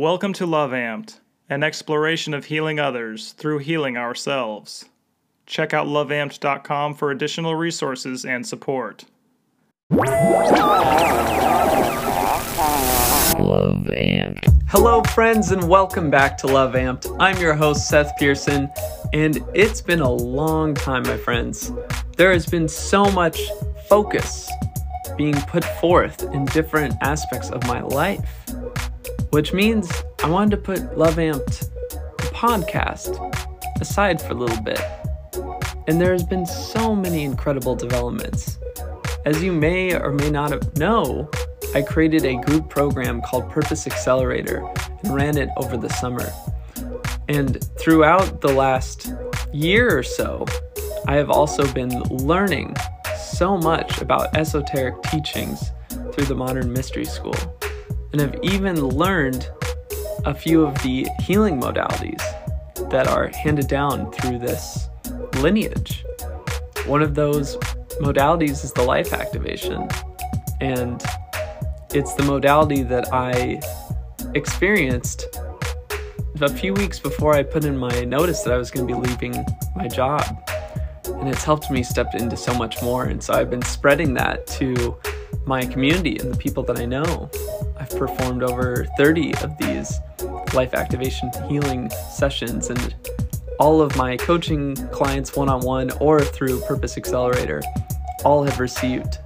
Welcome to Love Amped, an exploration of healing others through healing ourselves. Check out loveamped.com for additional resources and support. Love Amped. Hello, friends, and welcome back to Love Amped. I'm your host, Seth Pearson, and it's been a long time, my friends. There has been so much focus being put forth in different aspects of my life which means I wanted to put Love Amped, podcast, aside for a little bit. And there has been so many incredible developments. As you may or may not know, I created a group program called Purpose Accelerator and ran it over the summer. And throughout the last year or so, I have also been learning so much about esoteric teachings through the Modern Mystery School and have even learned a few of the healing modalities that are handed down through this lineage. One of those modalities is the life activation, and it's the modality that I experienced a few weeks before I put in my notice that I was going to be leaving my job. And it's helped me step into so much more. And so I've been spreading that to my community and the people that I know. I've performed over 30 of these life activation healing sessions, and all of my coaching clients, one on one or through Purpose Accelerator, all have received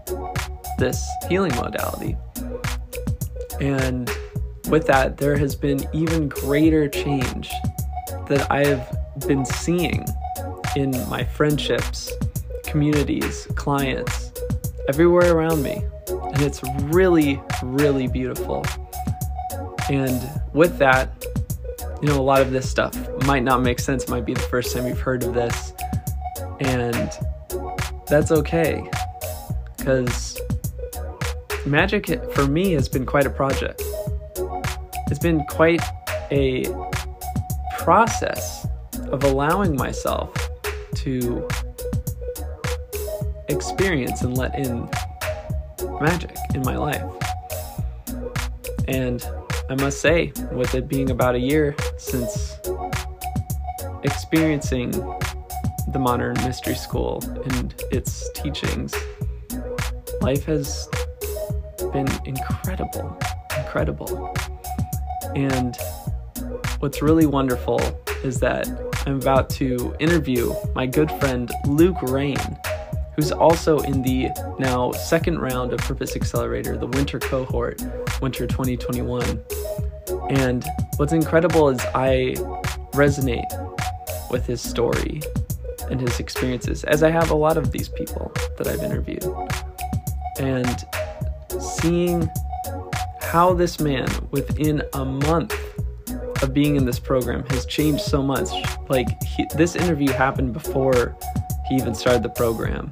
this healing modality. And with that, there has been even greater change that I have been seeing in my friendships, communities, clients, everywhere around me and it's really, really beautiful. And with that, you know, a lot of this stuff might not make sense, it might be the first time you've heard of this. And that's okay. Because magic for me has been quite a project. It's been quite a process of allowing myself to experience and let in magic in my life. And I must say, with it being about a year since experiencing the modern mystery school and its teachings, life has been incredible, incredible. And what's really wonderful is that I'm about to interview my good friend Luke Rain who's also in the now second round of Purpose Accelerator, the winter cohort, winter 2021. And what's incredible is I resonate with his story and his experiences, as I have a lot of these people that I've interviewed. And seeing how this man, within a month of being in this program, has changed so much. Like, he, this interview happened before he even started the program.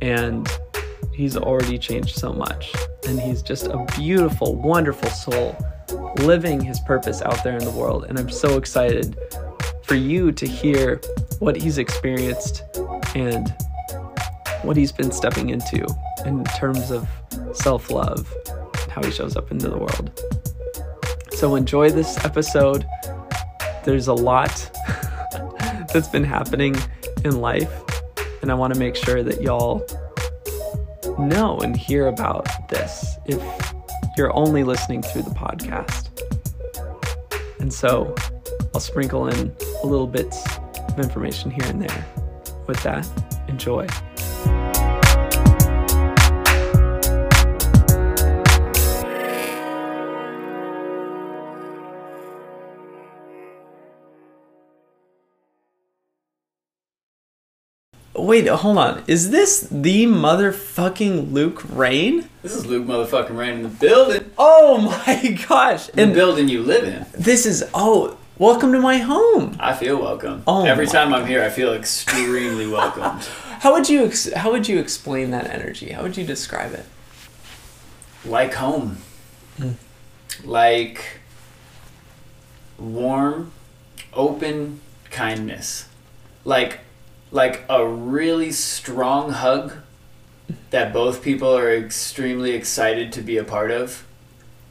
And he's already changed so much. And he's just a beautiful, wonderful soul living his purpose out there in the world. And I'm so excited for you to hear what he's experienced and what he's been stepping into in terms of self love, how he shows up into the world. So enjoy this episode. There's a lot that's been happening in life. And I want to make sure that y'all know and hear about this if you're only listening through the podcast. And so I'll sprinkle in a little bits of information here and there. With that, enjoy. Wait, hold on. Is this the motherfucking Luke Rain? This is Luke motherfucking Rain in the building. Oh my gosh. In The building you live in. This is oh, welcome to my home. I feel welcome. Oh Every time I'm here I feel extremely welcomed. How would you ex- how would you explain that energy? How would you describe it? Like home. Mm. Like warm, open kindness. Like like a really strong hug that both people are extremely excited to be a part of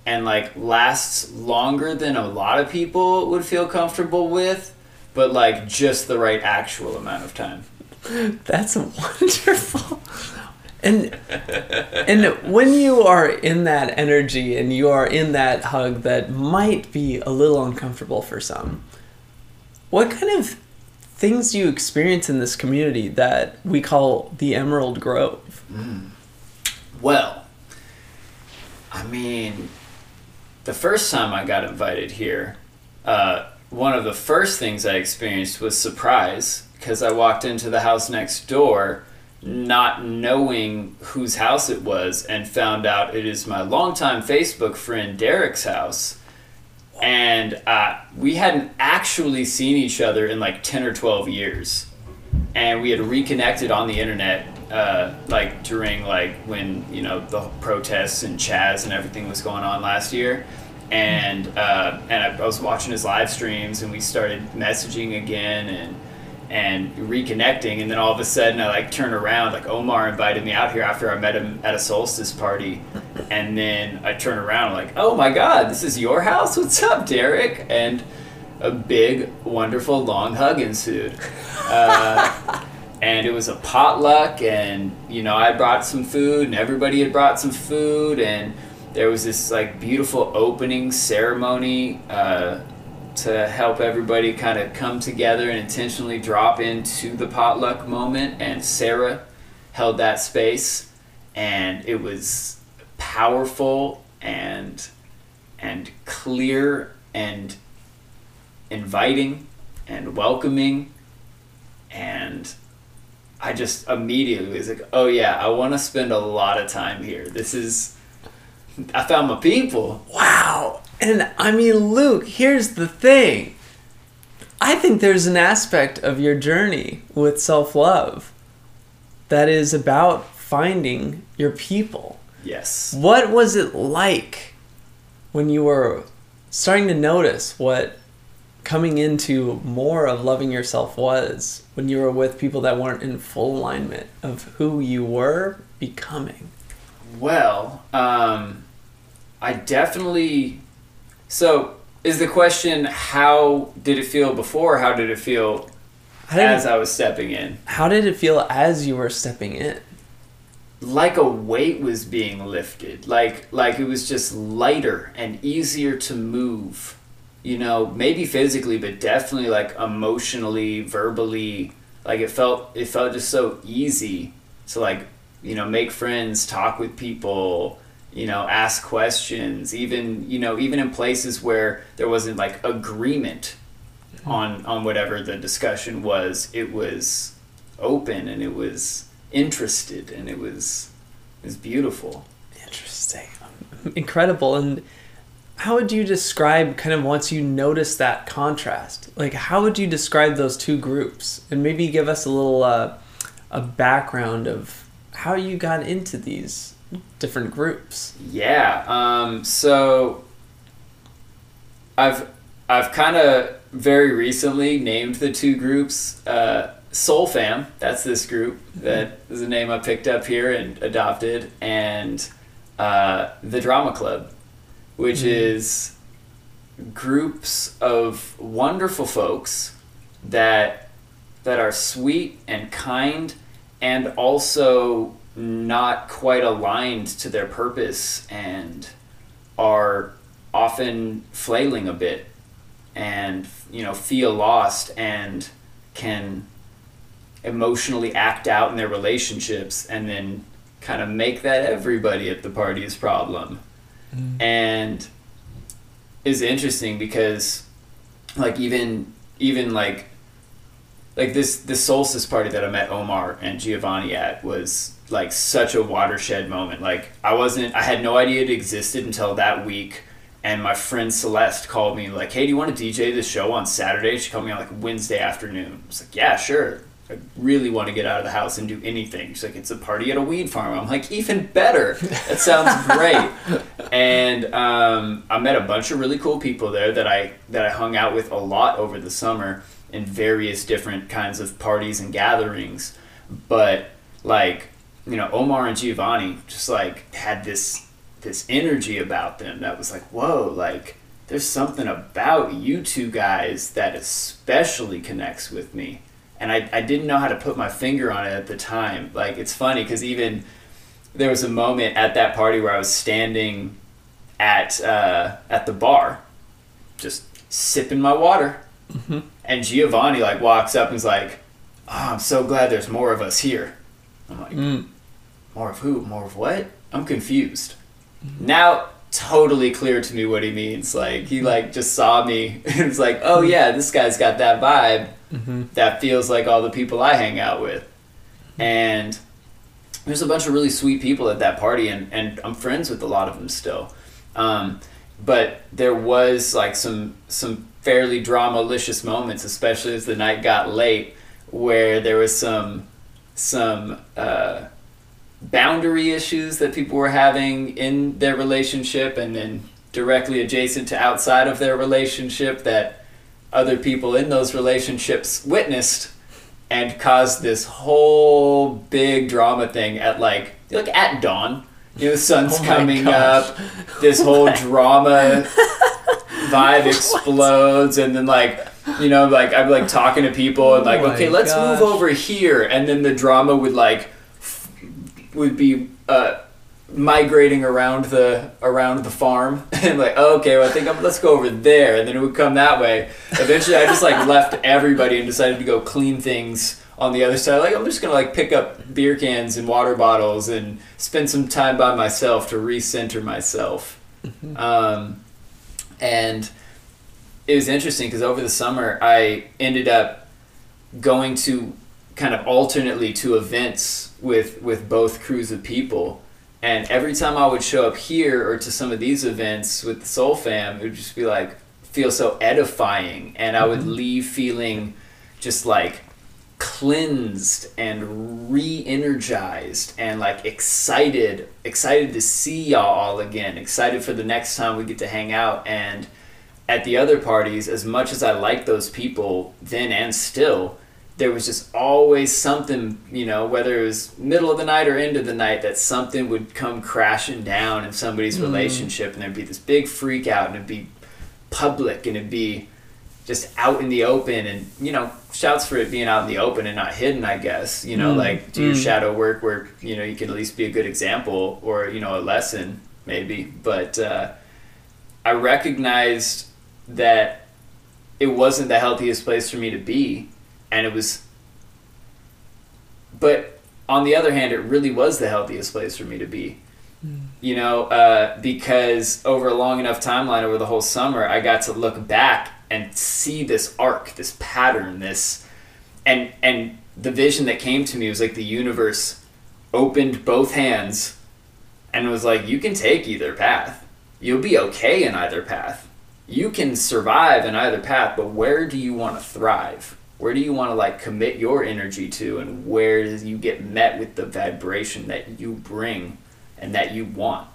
and like lasts longer than a lot of people would feel comfortable with, but like just the right actual amount of time. That's wonderful. And and when you are in that energy and you are in that hug that might be a little uncomfortable for some, what kind of things you experience in this community that we call the Emerald Grove? Well, I mean, the first time I got invited here, uh, one of the first things I experienced was surprise because I walked into the house next door not knowing whose house it was and found out it is my longtime Facebook friend Derek's house. And uh, we hadn't actually seen each other in like 10 or 12 years. And we had reconnected on the internet, uh, like during like when, you know, the protests and CHAZ and everything was going on last year. And, uh, and I, I was watching his live streams and we started messaging again and, and reconnecting and then all of a sudden I like turn around like Omar invited me out here after I met him at a solstice party and then I turn around like oh my god this is your house? What's up Derek? And a big wonderful long hug ensued. Uh, and it was a potluck and you know I brought some food and everybody had brought some food and there was this like beautiful opening ceremony uh, to help everybody kind of come together and intentionally drop into the potluck moment. And Sarah held that space, and it was powerful and and clear and inviting and welcoming and I just immediately was like, oh yeah, I want to spend a lot of time here. This is, I found my people. Wow. And I mean, Luke, here's the thing. I think there's an aspect of your journey with self love that is about finding your people. Yes. What was it like when you were starting to notice what coming into more of loving yourself was when you were with people that weren't in full alignment of who you were becoming? Well, um, I definitely. So, is the question how did it feel before? How did it feel did, as it, I was stepping in? how did it feel as you were stepping in? Like a weight was being lifted. Like like it was just lighter and easier to move. You know, maybe physically, but definitely like emotionally, verbally. Like it felt it felt just so easy to like you know make friends, talk with people, you know, ask questions. Even you know even in places where there wasn't like agreement on on whatever the discussion was, it was open and it was interested and it was it was beautiful. Interesting. Incredible. And how would you describe kind of once you notice that contrast? Like, how would you describe those two groups? And maybe give us a little uh, a background of how you got into these different groups. Yeah. Um, so I've I've kind of very recently named the two groups uh, Soul Fam. That's this group that is a name I picked up here and adopted, and uh, the Drama Club, which is groups of wonderful folks that that are sweet and kind and also not quite aligned to their purpose and are often flailing a bit and you know feel lost and can emotionally act out in their relationships and then kind of make that everybody at the party's problem. Mm-hmm. And is interesting because like even even like like this this solstice party that I met Omar and Giovanni at was like such a watershed moment. Like I wasn't I had no idea it existed until that week and my friend Celeste called me like, "Hey, do you want to DJ this show on Saturday?" She called me on like Wednesday afternoon. I was like, "Yeah, sure." I really want to get out of the house and do anything. She's like, "It's a party at a weed farm." I'm like, "Even better! That sounds great." and um, I met a bunch of really cool people there that I that I hung out with a lot over the summer in various different kinds of parties and gatherings. But like, you know, Omar and Giovanni just like had this this energy about them that was like, whoa, like there's something about you two guys that especially connects with me. And I, I didn't know how to put my finger on it at the time. Like, it's funny because even there was a moment at that party where I was standing at, uh, at the bar, just sipping my water. And Giovanni, like, walks up and is like, oh, I'm so glad there's more of us here. I'm like, Mm. More of who? More of what? I'm confused. Now totally clear to me what he means. Like he like just saw me and was like, "Oh yeah, this guy's got that vibe that feels like all the people I hang out with." And there's a bunch of really sweet people at that party and, and I'm friends with a lot of them still. Um, but there was like some some fairly drama-licious moments, especially as the night got late, where there was some some uh, boundary issues that people were having in their relationship and then directly adjacent to outside of their relationship that other people in those relationships witnessed and caused this whole big drama thing at like like at dawn. You know the sun's Oh coming gosh. up this whole drama vibe explodes and then like you know like i'm like talking to people and like Oh okay let's move over here. And then the drama would like would be uh migrating around the around the farm. And like oh, okay well i think I'm, let's go over there. And then it would come that way. Eventually i just like left everybody and decided to go clean things on the other side. Like i'm just gonna like pick up beer cans and water bottles and spend some time by myself to recenter myself. Um, and it was interesting because over the summer I ended up going to kind of alternately to events with with both crews of people. And every time I would show up here or to some of these events with the Soul Fam it would just be like feel so edifying. And I would mm-hmm. leave feeling just like cleansed and re-energized and like excited excited to see y'all all again excited for the next time we get to hang out and at the other parties as much as i like those people then and still there was just always something you know whether it was middle of the night or end of the night that something would come crashing down in somebody's relationship and there'd be this big freak out and it'd be public and it'd be just out in the open and you know shouts for it being out in the open and not hidden i guess you know Mm, like do your mm. shadow work where you know you can at least be a good example or you know a lesson maybe. But uh, i recognized that it wasn't the healthiest place for me to be and it was but on the other hand it really was the healthiest place for me to be. You know uh, because over a long enough timeline over the whole summer i got to look back and see this arc this pattern this and and the vision that came to me was like the universe opened both hands and was like you can take either path. You'll be okay in either path. You can survive in either path but where do you want to thrive where do you want to like commit your energy to and where do you get met with the vibration that you bring and that you want?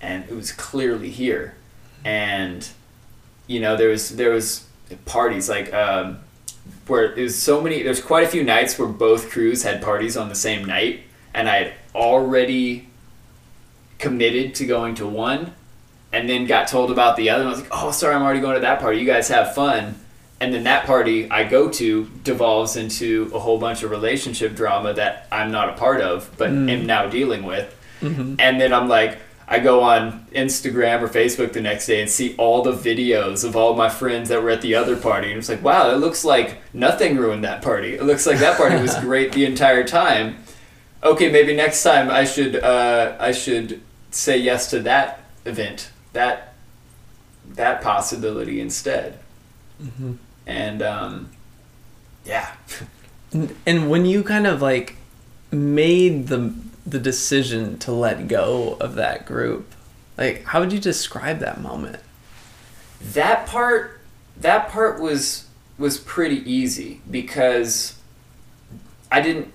And it was clearly here. And you know there was there was parties like um, where was so many there's quite a few nights where both crews had parties on the same night and i had already committed to going to one and then got told about the other and i was like oh sorry i'm already going to that party. You guys have fun and then that party i go to devolves into a whole bunch of relationship drama that i'm not a part of but mm. am now dealing with. Mm-hmm. And then i'm like i go on instagram or facebook the next day and see all the videos of all my friends that were at the other party. And it's like wow it looks like nothing ruined that party. It looks like that party was great the entire time. Okay maybe next time i should uh, i should say yes to that event that that possibility instead mm-hmm. And um, yeah And, when you kind of like made the the decision to let go of that group, like how would you describe that moment? that part that part was was pretty easy because I didn't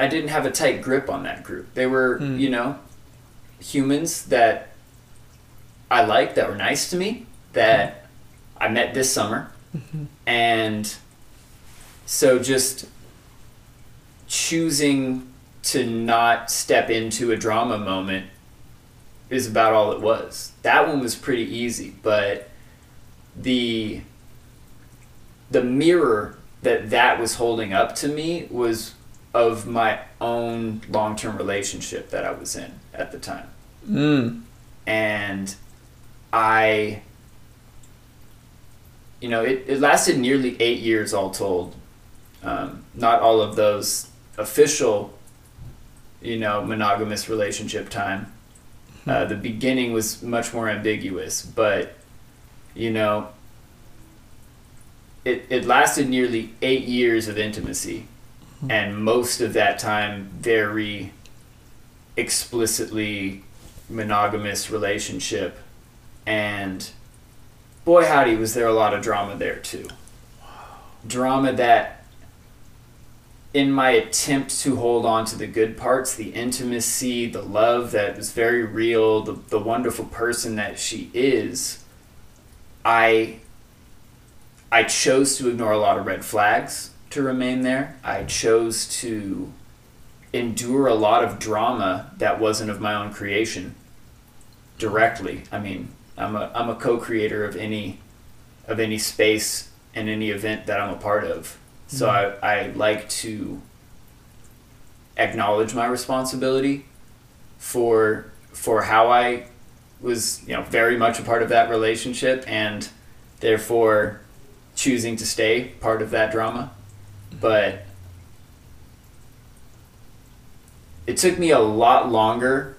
I didn't have a tight grip on that group. They were, Hmm. you know, humans that I liked that were nice to me that I met this summer. And so just choosing to not step into a drama moment is about all it was. That one was pretty easy, but the the mirror that that was holding up to me was of my own long-term relationship that I was in at the time. Mm. And I you know, it, it lasted nearly eight years all told. Um, not all of those official, you know, monogamous relationship time. Uh, the beginning was much more ambiguous, but, you know, it, it lasted nearly eight years of intimacy, and most of that time very explicitly monogamous relationship. And boy, howdy, was there a lot of drama there too. Drama that, in my attempt to hold on to the good parts, the intimacy, the love that was very real, the, the wonderful person that she is, I I chose to ignore a lot of red flags to remain there. I chose to endure a lot of drama that wasn't of my own creation directly. I mean, I'm a I'm a co-creator of any of any space and any event that I'm a part of. So mm-hmm. I, I like to acknowledge my responsibility for for how I was, you know, very much a part of that relationship and therefore choosing to stay part of that drama. But it took me a lot longer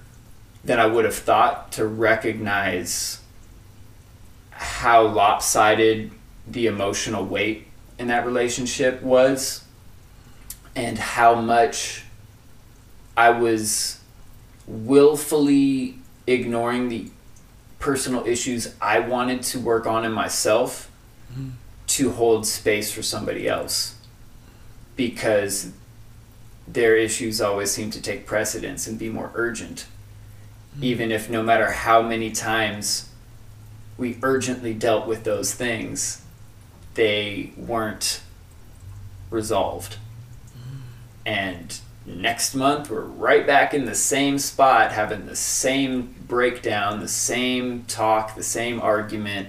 than I would have thought to recognize how lopsided the emotional weight in that relationship was and how much I was willfully ignoring the personal issues I wanted to work on in myself to hold space for somebody else. Because their issues always seem to take precedence and be more urgent. Even if no matter how many times we urgently dealt with those things they weren't resolved and next month we're right back in the same spot having the same breakdown the same talk the same argument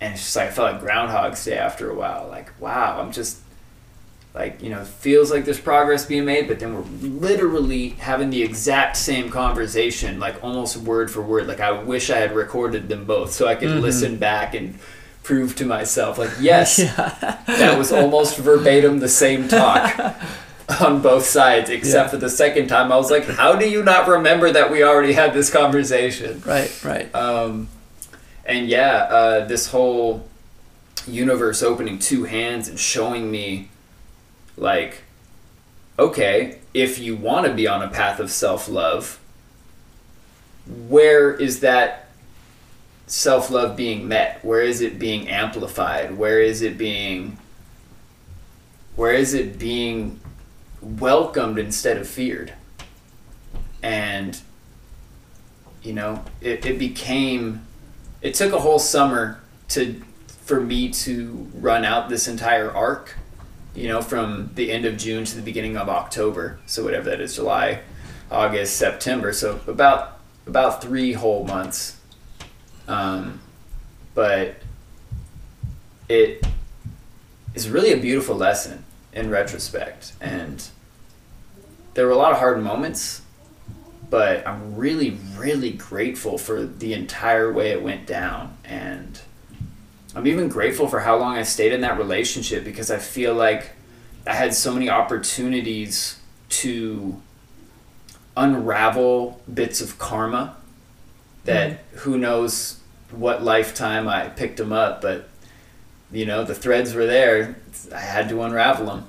and it's just like I felt like Groundhog's Day after a while. Like, wow, I'm just like you know, feels like there's progress being made, but then we're literally having the exact same conversation, like almost word for word. Like I wish I had recorded them both so I could listen back and prove to myself, like, yes, that was almost verbatim the same talk. On both sides, except Yeah. for the second time, I was like, "How do you not remember that we already had this conversation?" Right, right. Um, and yeah, uh, this whole universe opening two hands and showing me, like, okay, if you want to be on a path of self love, where is that self love being met? Where is it being amplified? Where is it being. Where is it being welcomed instead of feared? And, you know, it, it became it took a whole summer to for me to run out this entire arc you know from the end of june to the beginning of october. So whatever that is july august september. So about about three whole months. Um, but it is really a beautiful lesson in retrospect. And there were a lot of hard moments but I'm really, really grateful for the entire way it went down. And I'm even grateful for how long I stayed in that relationship because I feel like I had so many opportunities to unravel bits of karma that mm-hmm. who knows what lifetime I picked them up, but you know, the threads were there. I had to unravel them.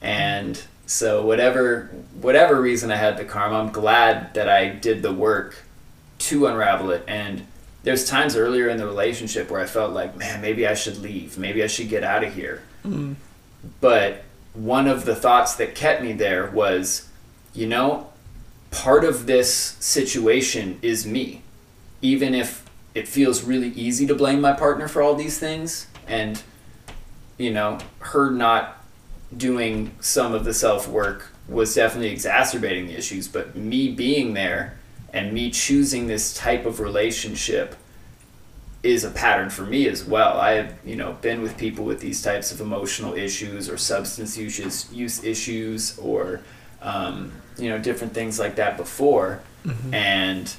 And so whatever whatever reason I had the karma, I'm glad that I did the work to unravel it. And there's times earlier in the relationship where I felt like, man, maybe I should leave. Maybe I should get out of here. Mm-hmm. But one of the thoughts that kept me there was, you know, part of this situation is me. Even if it feels really easy to blame my partner for all these things and you know, her not doing some of the self work was definitely exacerbating the issues, but me being there and me choosing this type of relationship is a pattern for me as well. I have, you know, been with people with these types of emotional issues or substance use use issues or um, you know different things like that before, Mm-hmm. and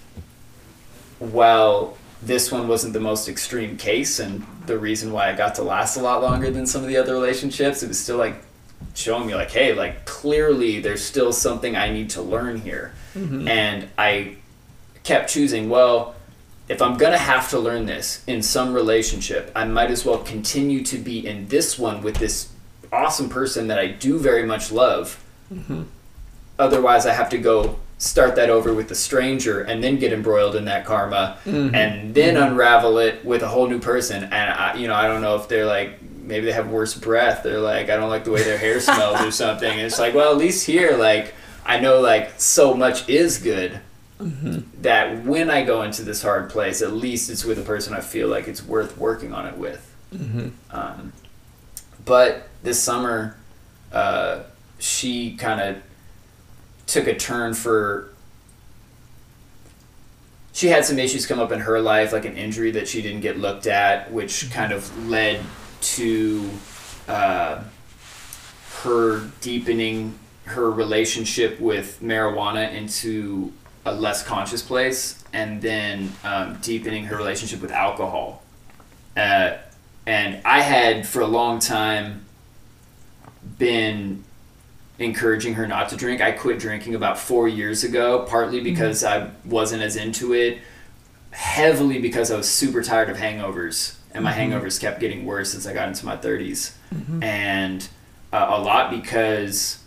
while this one wasn't the most extreme case and the reason why I got to last a lot longer than some of the other relationships, it was still like showing me like, hey, like clearly there's still something I need to learn here. Mm-hmm. And I kept choosing, well, if I'm gonna have to learn this in some relationship, I might as well continue to be in this one with this awesome person that I do very much love. Mm-hmm. Otherwise, I have to go start that over with a stranger and then get embroiled in that karma mm-hmm. and then mm-hmm. unravel it with a whole new person. And I, you know, I don't know if they're like maybe they have worse breath. They're like, I don't like the way their hair smells or something. And it's like, well, at least here, like, I know like so much is good that when I go into this hard place, at least it's with a person I feel like it's worth working on it with. Um, but this summer, uh, she kind of took a turn for. She had some issues come up in her life, like an injury that she didn't get looked at, which kind of led to uh, her deepening her relationship with marijuana into a less conscious place, and then um, deepening her relationship with alcohol. Uh, and I had for a long time been encouraging her not to drink. I quit drinking about four years ago, partly because I wasn't as into it, heavily because I was super tired of hangovers, and my hangovers kept getting worse as I got into my 30s, and uh, a lot because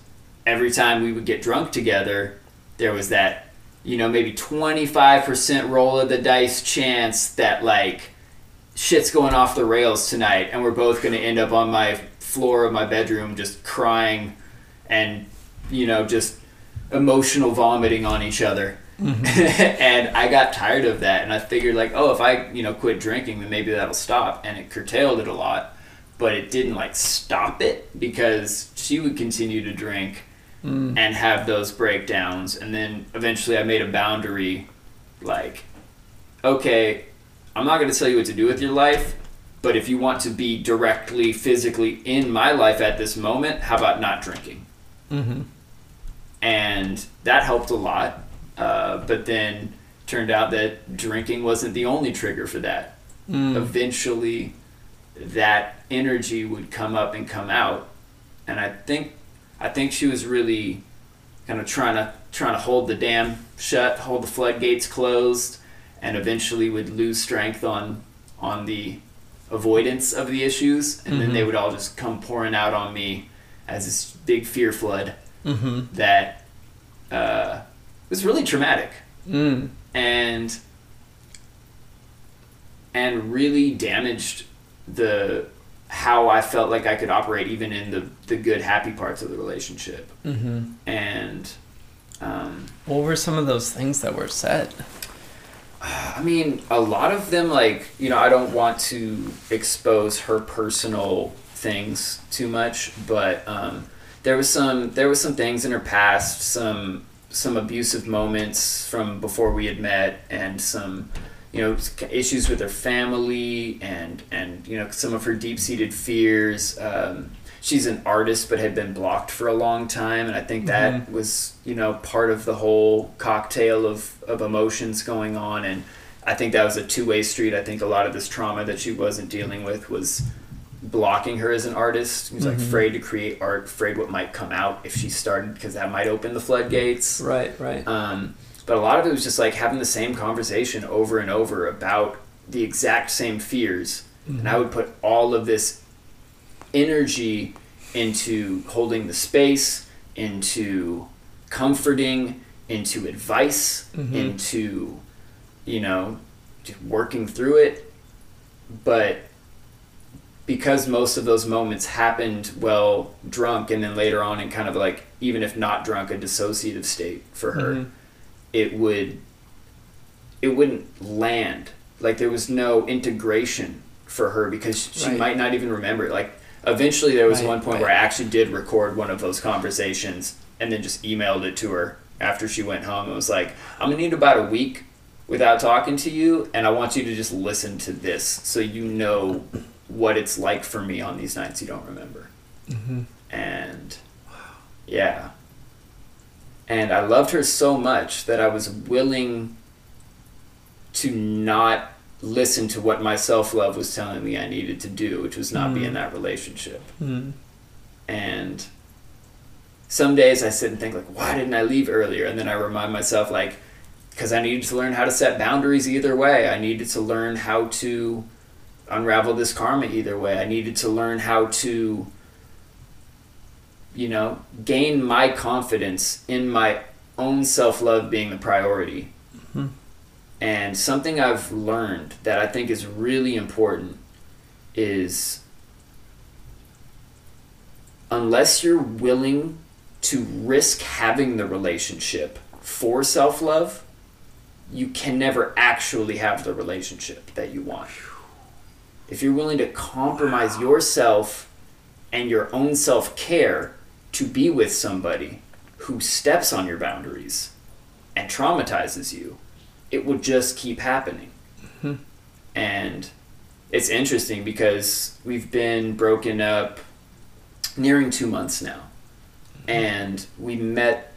every time we would get drunk together, there was that, you know, maybe 25% roll of the dice chance that, like, shit's going off the rails tonight and we're both going to end up on my floor of my bedroom just crying and you know just emotional vomiting on each other. Mm-hmm. And i got tired of that and i figured like oh if i you know quit drinking then maybe that'll stop and it curtailed it a lot. But it didn't like stop it because she would continue to drink and have those breakdowns and then eventually i made a boundary like okay I'm not going to tell you what to do with your life, but if you want to be directly, physically in my life at this moment, how about not drinking? Mm-hmm. And that helped a lot. Uh, but then turned out that drinking wasn't the only trigger for that. Mm. Eventually, that energy would come up and come out, and I think, I think she was really kind of trying to trying to hold the dam shut, hold the floodgates closed, and eventually would lose strength on on the avoidance of the issues, and then they would all just come pouring out on me as this big fear flood Mm-hmm. that uh, was really traumatic Mm. and and really damaged the how I felt like I could operate even in the the good happy parts of the relationship Mm-hmm. and um, What were some of those things that were said? I mean, a lot of them, like, you know, I don't want to expose her personal things too much, but um, there was some there was some things in her past, some some abusive moments from before we had met, and some you know issues with her family, and and you know some of her deep seated fears. Um, she's an artist, but had been blocked for a long time, and I think that was you know part of the whole cocktail of of emotions going on, and I think that was a two way street. I think a lot of this trauma that she wasn't dealing with was blocking her as an artist. She was like afraid to create art, afraid what might come out if she started because that might open the floodgates. Right, right. Um, but a lot of it was just like having the same conversation over and over about the exact same fears. And I would put all of this energy into holding the space, into comforting, into advice, into, you know, just working through it. But because most of those moments happened well drunk and then later on in kind of like even if not drunk a dissociative state for her Mhm. It would it wouldn't land like there was no integration for her because she Right. might not even remember it like eventually there was Right, one point right. where i actually did record one of those conversations and then just emailed it to her after she went home. It was like, I'm gonna need about a week without talking to you, and I want you to just listen to this so you know what it's like for me on these nights you don't remember. Mm-hmm. And yeah. And I loved her so much that I was willing to not listen to what my self love was telling me I needed to do, which was not be in that relationship. Mm. And some days I sit and think like, why didn't I leave earlier? And then I remind myself like, because I needed to learn how to set boundaries either way. I needed to learn how to unravel this karma either way. I needed to learn how to, you know, gain my confidence in my own self love being the priority. Mhm. And something I've learned that I think is really important is unless you're willing to risk having the relationship for self love, you can never actually have the relationship that you want. If you're willing to compromise yourself and your own self care to be with somebody who steps on your boundaries and traumatizes you, it will just keep happening. Mm-hmm. And it's interesting because we've been broken up nearing two months now. Mm-hmm. And we met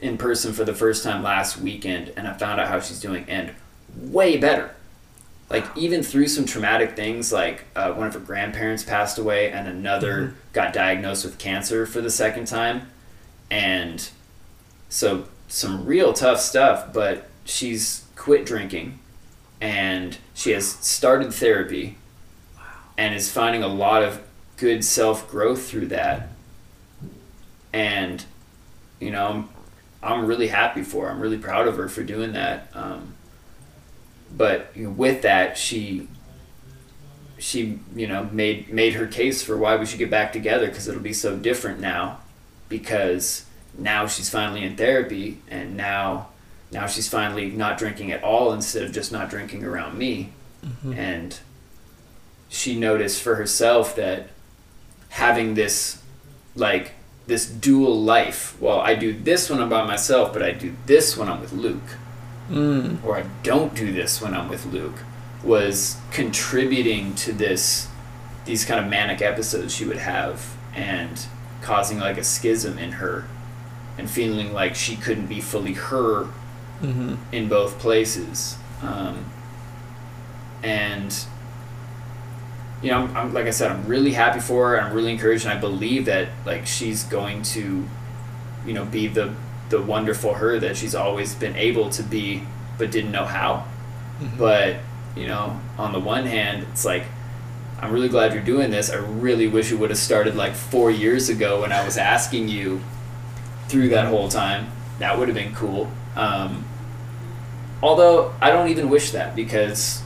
in person for the first time last weekend, and I found out how she's doing, and way better. Like, even through some traumatic things, like uh, one of her grandparents passed away, and another got diagnosed with cancer for the second time. And so, some real tough stuff, but she's quit drinking and she has started therapy and is finding a lot of good self growth through that. And, you know, I'm, I'm really happy for her. I'm really proud of her for doing that. Um, but with that, she she you know made made her case for why we should get back together because it'll be so different now because now she's finally in therapy and now now she's finally not drinking at all instead of just not drinking around me. Mm-hmm. And she noticed for herself that having this like this dual life well i do this when i'm by myself but i do this when i'm with luke Mm. or I don't do this when I'm with Luke was contributing to this these kind of manic episodes she would have and causing like a schism in her and feeling like she couldn't be fully her Mm-hmm. in both places um, and you know I'm, I'm, like i said i'm really happy for her and i'm really encouraged and i believe that like she's going to you know be the the wonderful her that she's always been able to be but didn't know how. But you know on the one hand it's like i'm really glad you're doing this. I really wish it would have started like four years ago when i was asking you through that whole time. That would have been cool. Um, although i don't even wish that because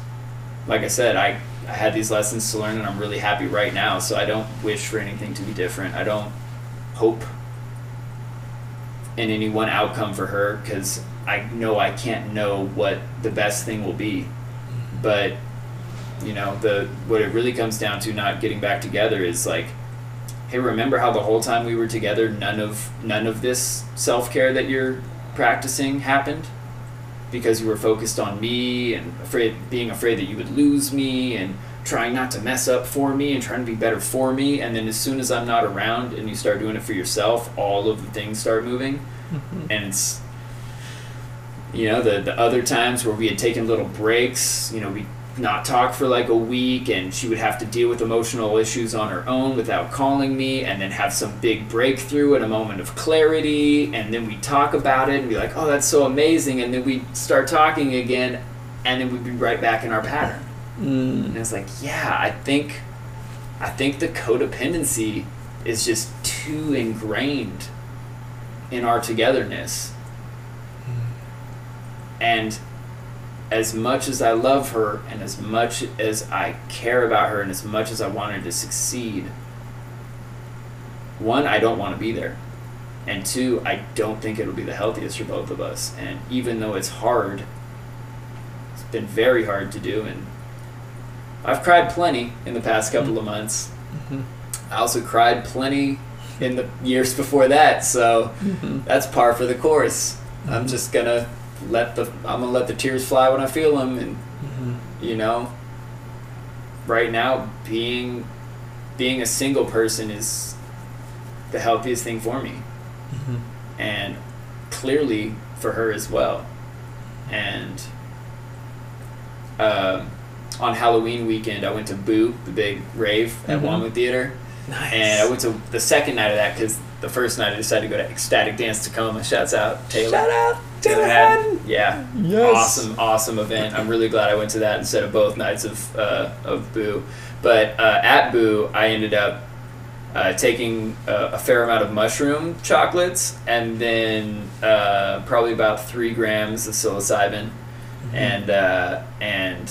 like i said I, I had these lessons to learn and i'm really happy right now. So i don't wish for anything to be different. I don't hope in any one outcome for her because I know I can't know what the best thing will be. But you know, the what it really comes down to not getting back together is like, hey, remember how the whole time we were together, none of none of this self care that you're practicing happened because you were focused on me and afraid being afraid that you would lose me and trying not to mess up for me and trying to be better for me and then as soon as I'm not around and you start doing it for yourself all of the things start moving. Mm-hmm. And it's you know the the other times where we had taken little breaks you know we not talk for like a week and she would have to deal with emotional issues on her own without calling me and then have some big breakthrough and a moment of clarity and then we talk about it and be like oh that's so amazing and then we start talking again and then we'd be right back in our pattern Mm. and it's like yeah i think i think the codependency is just too ingrained in our togetherness and as much as I love her and as much as I care about her and as much as I want her to succeed, one, I don't want to be there. And two, I don't think it'll be the healthiest for both of us. And even though it's hard, it's been very hard to do. And I've cried plenty in the past couple mm-hmm. of months. Mhm. I also cried plenty in the years before that. So mm-hmm. that's par for the course. I'm mm-hmm. just gonna let the I'm gonna let the tears fly when I feel them, and you know, right now being being a single person is the healthiest thing for me, and clearly for her as well, and. Um, on Halloween weekend, I went to Boo, the big rave at Mhm. WaMu Theater, Nice. and I went to the second night of that because the first night I decided to go to Ecstatic Dance Tacoma. Shouts out Taylor. Shout out Taylor had- Yeah, Yes. awesome, awesome event. I'm really glad I went to that instead of both nights of uh, of Boo. But uh, at Boo, I ended up uh, taking a, a fair amount of mushroom chocolates and then uh, probably about three grams of psilocybin, and uh, and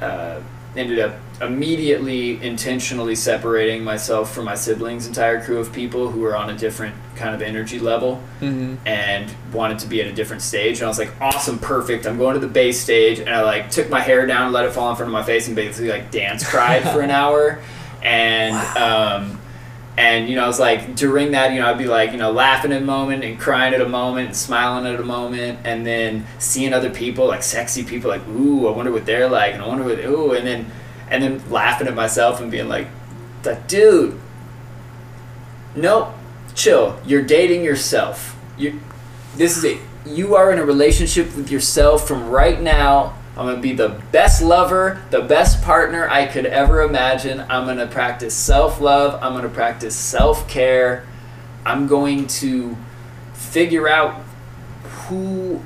uh, ended up immediately intentionally separating myself from my siblings' entire crew of people who were on a different kind of energy level Mm-hmm. and wanted to be at a different stage. And I was like, awesome, perfect. I'm going to the bass stage. And I like took my hair down, let it fall in front of my face, and basically like dance cried for an hour. And um, and you know, I was like during that, you know, I'd be like, you know, laughing at a moment and crying at a moment and smiling at a moment, and then seeing other people like sexy people, like, ooh, I wonder what they're like, and I wonder what, ooh, and then and then laughing at myself and being like, like, dude, nope, chill. You're dating yourself. You, this is it. You are in a relationship with yourself from right now. I'm gonna be the best lover, the best partner I could ever imagine. I'm gonna practice self love. I'm gonna practice self care. I'm going to figure out who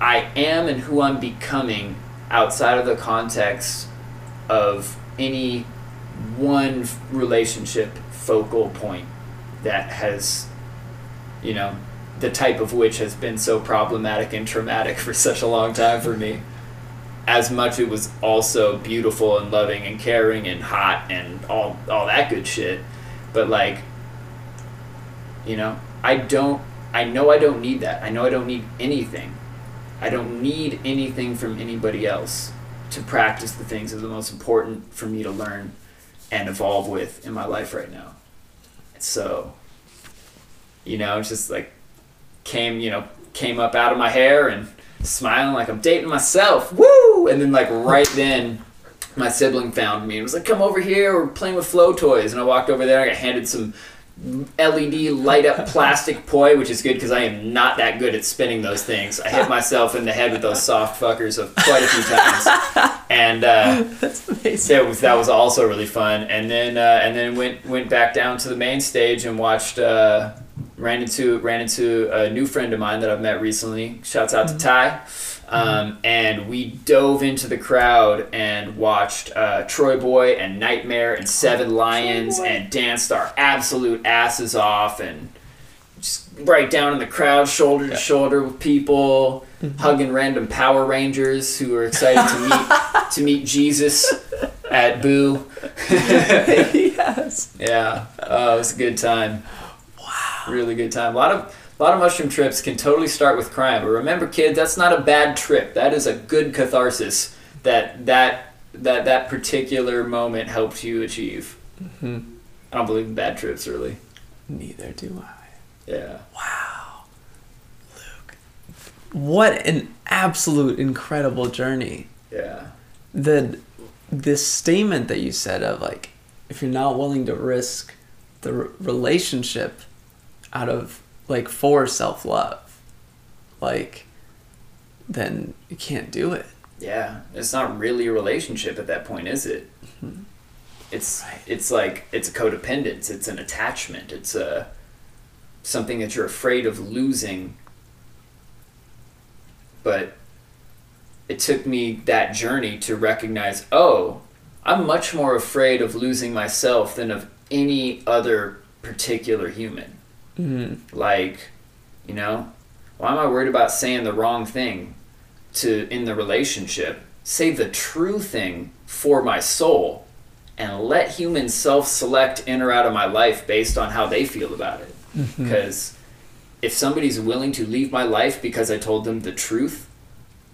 I am and who I'm becoming outside of the context of any one relationship focal point that has, you know, the type of which has been so problematic and traumatic for such a long time for me. As much it was also beautiful and loving and caring and hot and all all that good shit, but like, you know, I don't. I know I don't need that. I know I don't need anything. I don't need anything from anybody else to practice the things that are the most important for me to learn and evolve with in my life right now. So, you know, just like came, you know, came up out of my hair and smiling like I'm dating myself. Woo! And then like right then my sibling found me and was like, "Come over here, we're playing with flow toys." And I walked over there. I got handed some LED light up plastic poi, which is good because I am not that good at spinning those things. I hit myself in the head with those soft fuckers of quite a few times, and uh, That's amazing. that was that was also really fun. And then uh, and then went went back down to the main stage and watched. Uh, ran into ran into a new friend of mine that I've met recently. Shouts out to Ty. Um, and we dove into the crowd and watched uh, TroyBoi and NGHTMRE and Seven Lions and danced our absolute asses off and just right down in the crowd, shoulder to shoulder with people, hugging random Power Rangers who were excited to meet to meet Jesus at Boo. yes. Yeah, oh, it was a good time. Wow, really good time. A lot of a lot of mushroom trips can totally start with crying, but remember, kids, that's not a bad trip. That is a good catharsis that that that that particular moment helped you achieve. Mhm. I don't believe in bad trips, really. Neither do I. Yeah, Wow. Luke. What an absolute incredible journey. yeah, The this statement that you said of like if you're not willing to risk the r- relationship out of like for self-love like then you can't do it. yeah. It's not really a relationship at that point, is it? Mm-hmm. It's it's like it's a codependence. It's an attachment. It's a something that you're afraid of losing. But it took me that journey to recognize, oh, I'm much more afraid of losing myself than of any other particular human. Mm. Like, you know, why am I worried about saying the wrong thing to in the relationship? Say the true thing for my soul and let humans self-select in or out of my life based on how they feel about it. Because if somebody's willing to leave my life because I told them the truth,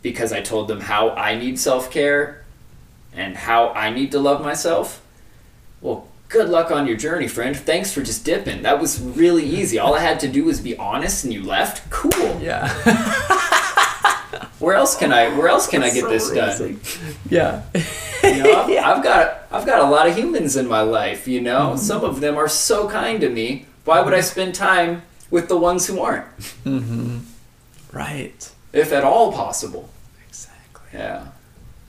because I told them how I need self-care and how I need to love myself, well, good luck on your journey, friend. Thanks for just dipping. That was really easy. All I had to do was be honest and you left. Cool. Yeah. Where else can I where else can I get So this done? Yeah. You know, I've, I've got I've got a lot of humans in my life. You know, some of them are so kind to me. Why would I spend time with the ones who aren't, Mm-hmm. right. if at all possible? Exactly. Yeah,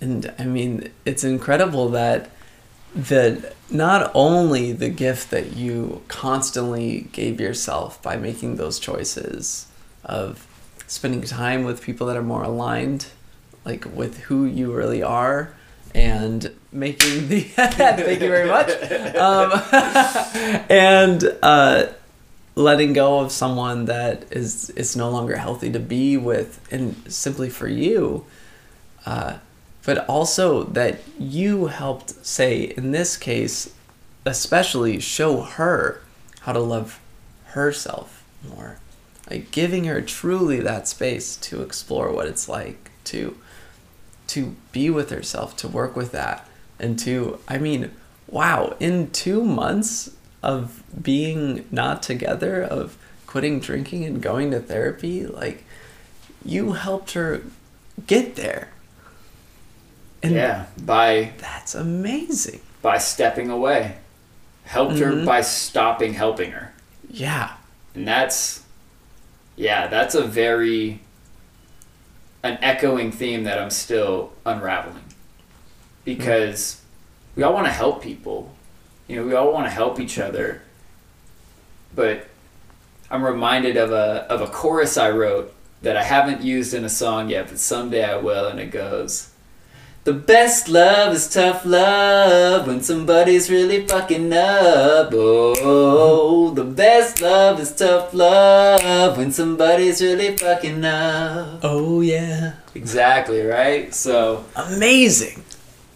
And I mean, it's incredible that that not only the gift that you constantly gave yourself by making those choices of spending time with people that are more aligned, like with who you really are, and making the thank you very much, um, and uh, letting go of someone that is is no longer healthy to be with, and simply for you uh, but also that you helped say in this case especially show her how to love herself more. Like giving her truly that space to explore what it's like to to be with herself to work with that. And to i mean wow in two months of being not together of quitting drinking and going to therapy like you helped her get there and yeah. By that's amazing by stepping away, helped her Mhm. by stopping helping her, yeah and that's yeah, that's a very an echoing theme that I'm still unraveling because we all want to help people, you know, we all want to help each other, but I'm reminded of a of a chorus I wrote that I haven't used in a song yet, but someday I will, and it goes. The best love is tough love when somebody's really fucking up. Oh, the best love is tough love when somebody's really fucking up. oh yeah Exactly, right? So amazing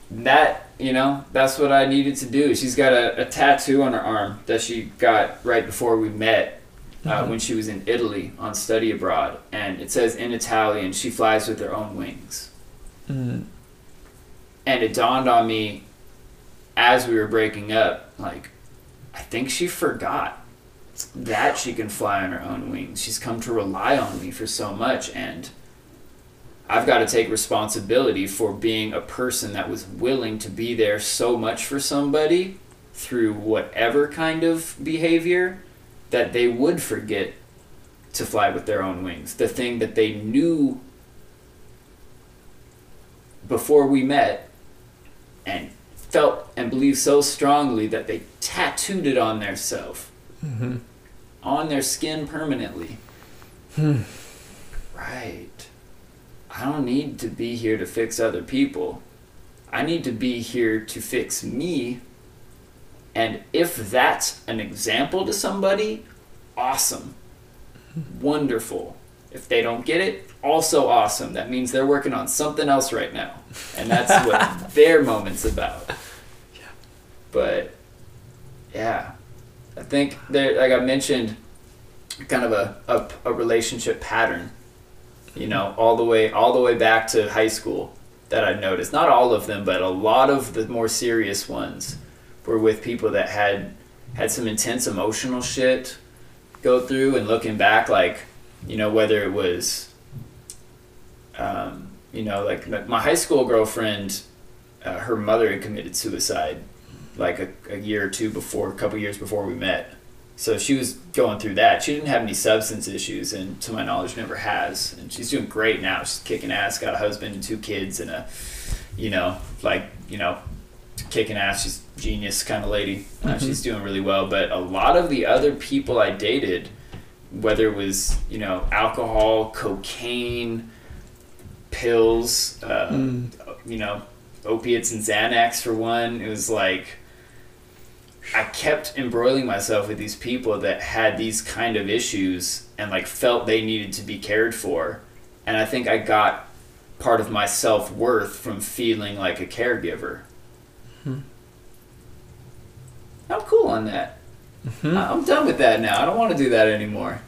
that, you know, that's what I needed to do. She's got a, a tattoo on her arm that she got right before we met uh, when she was in Italy on study abroad. And it says in Italian, she flies with her own wings. mm. And it dawned on me as we were breaking up, like, I think she forgot that she can fly on her own wings. She's come to rely on me for so much, and I've got to take responsibility for being a person that was willing to be there so much for somebody through whatever kind of behavior that they would forget to fly with their own wings. The thing that they knew before we met and felt and believed so strongly that they tattooed it on their self. Mm-hmm. on their skin permanently. Hmm. right. I don't need to be here to fix other people. I need to be here to fix me. And if that's an example to somebody awesome. Wonderful. If they don't get it also awesome. That means they're working on something else right now and that's what their moment's about. But yeah. I think there like i mentioned kind of a, a, a relationship pattern you know all the way all the way back to high school that i noticed. Not all of them but a lot of the more serious ones were with people that had had some intense emotional shit go through and looking back like you know whether it was um, you know like my- high school girlfriend uh, her mother had committed suicide like a, a year or two before a couple years before we met. So she was going through that. She didn't have any substance issues and to my knowledge never has. And she's doing great now. She's kicking ass. Got a husband and two kids and a you know like you know kicking ass. She's genius kind of lady. Uh, she's doing really well. But a lot of the other people i dated whether it was you know alcohol cocaine pills uh, Mm. you know opiates and xanax for one. It was like i kept embroiling myself with these people that had these kind of issues and like felt they needed to be cared for. And i think i got part of my self-worth from feeling like a caregiver. I'm cool on that. I- i'm done with that now. I don't want to do that anymore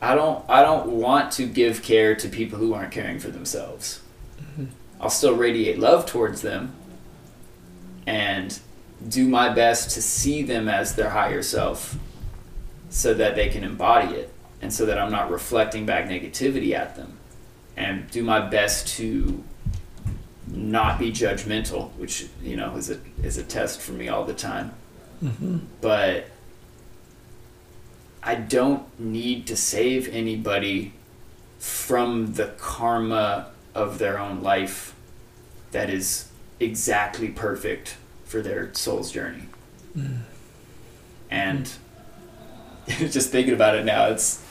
I don't I don't want to give care to people who aren't caring for themselves. Mm-hmm. I'll still radiate love towards them and do my best to see them as their higher self so that they can embody it and so that I'm not reflecting back negativity at them and do my best to not be judgmental which you know is a is a test for me all the time. Mm-hmm. But I don't need to save anybody from the karma of their own life that is exactly perfect for their soul's journey. And just thinking about it now, it's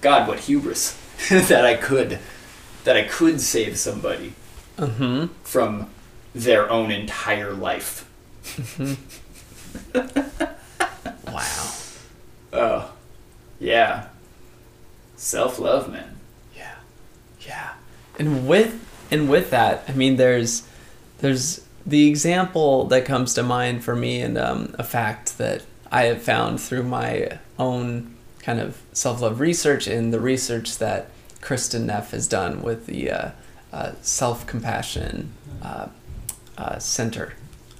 God, what hubris that I could that I could save somebody Mm-hmm. from their own entire life. Wow. Oh, yeah. Self love, man. Yeah. Yeah. And with and with that, I mean there's there's the example that comes to mind for me and um, a fact that I have found through my own kind of self-love research and the research that Kristin Neff has done with the uh, uh, self-compassion uh, uh, center,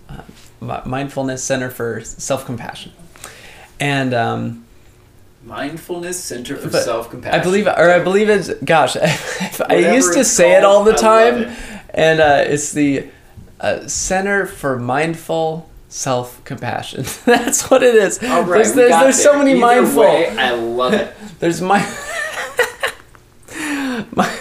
uh, mindfulness center for self-compassion. And um, Mindfulness Center for Self Compassion. I believe, or I believe it's. Gosh, I, used to say it all the called, time, and uh, it's the uh, Center for Mindful Self Compassion. That's what it is. All right, there's there's, there's so many Either mindful. way, I love it. There's my. my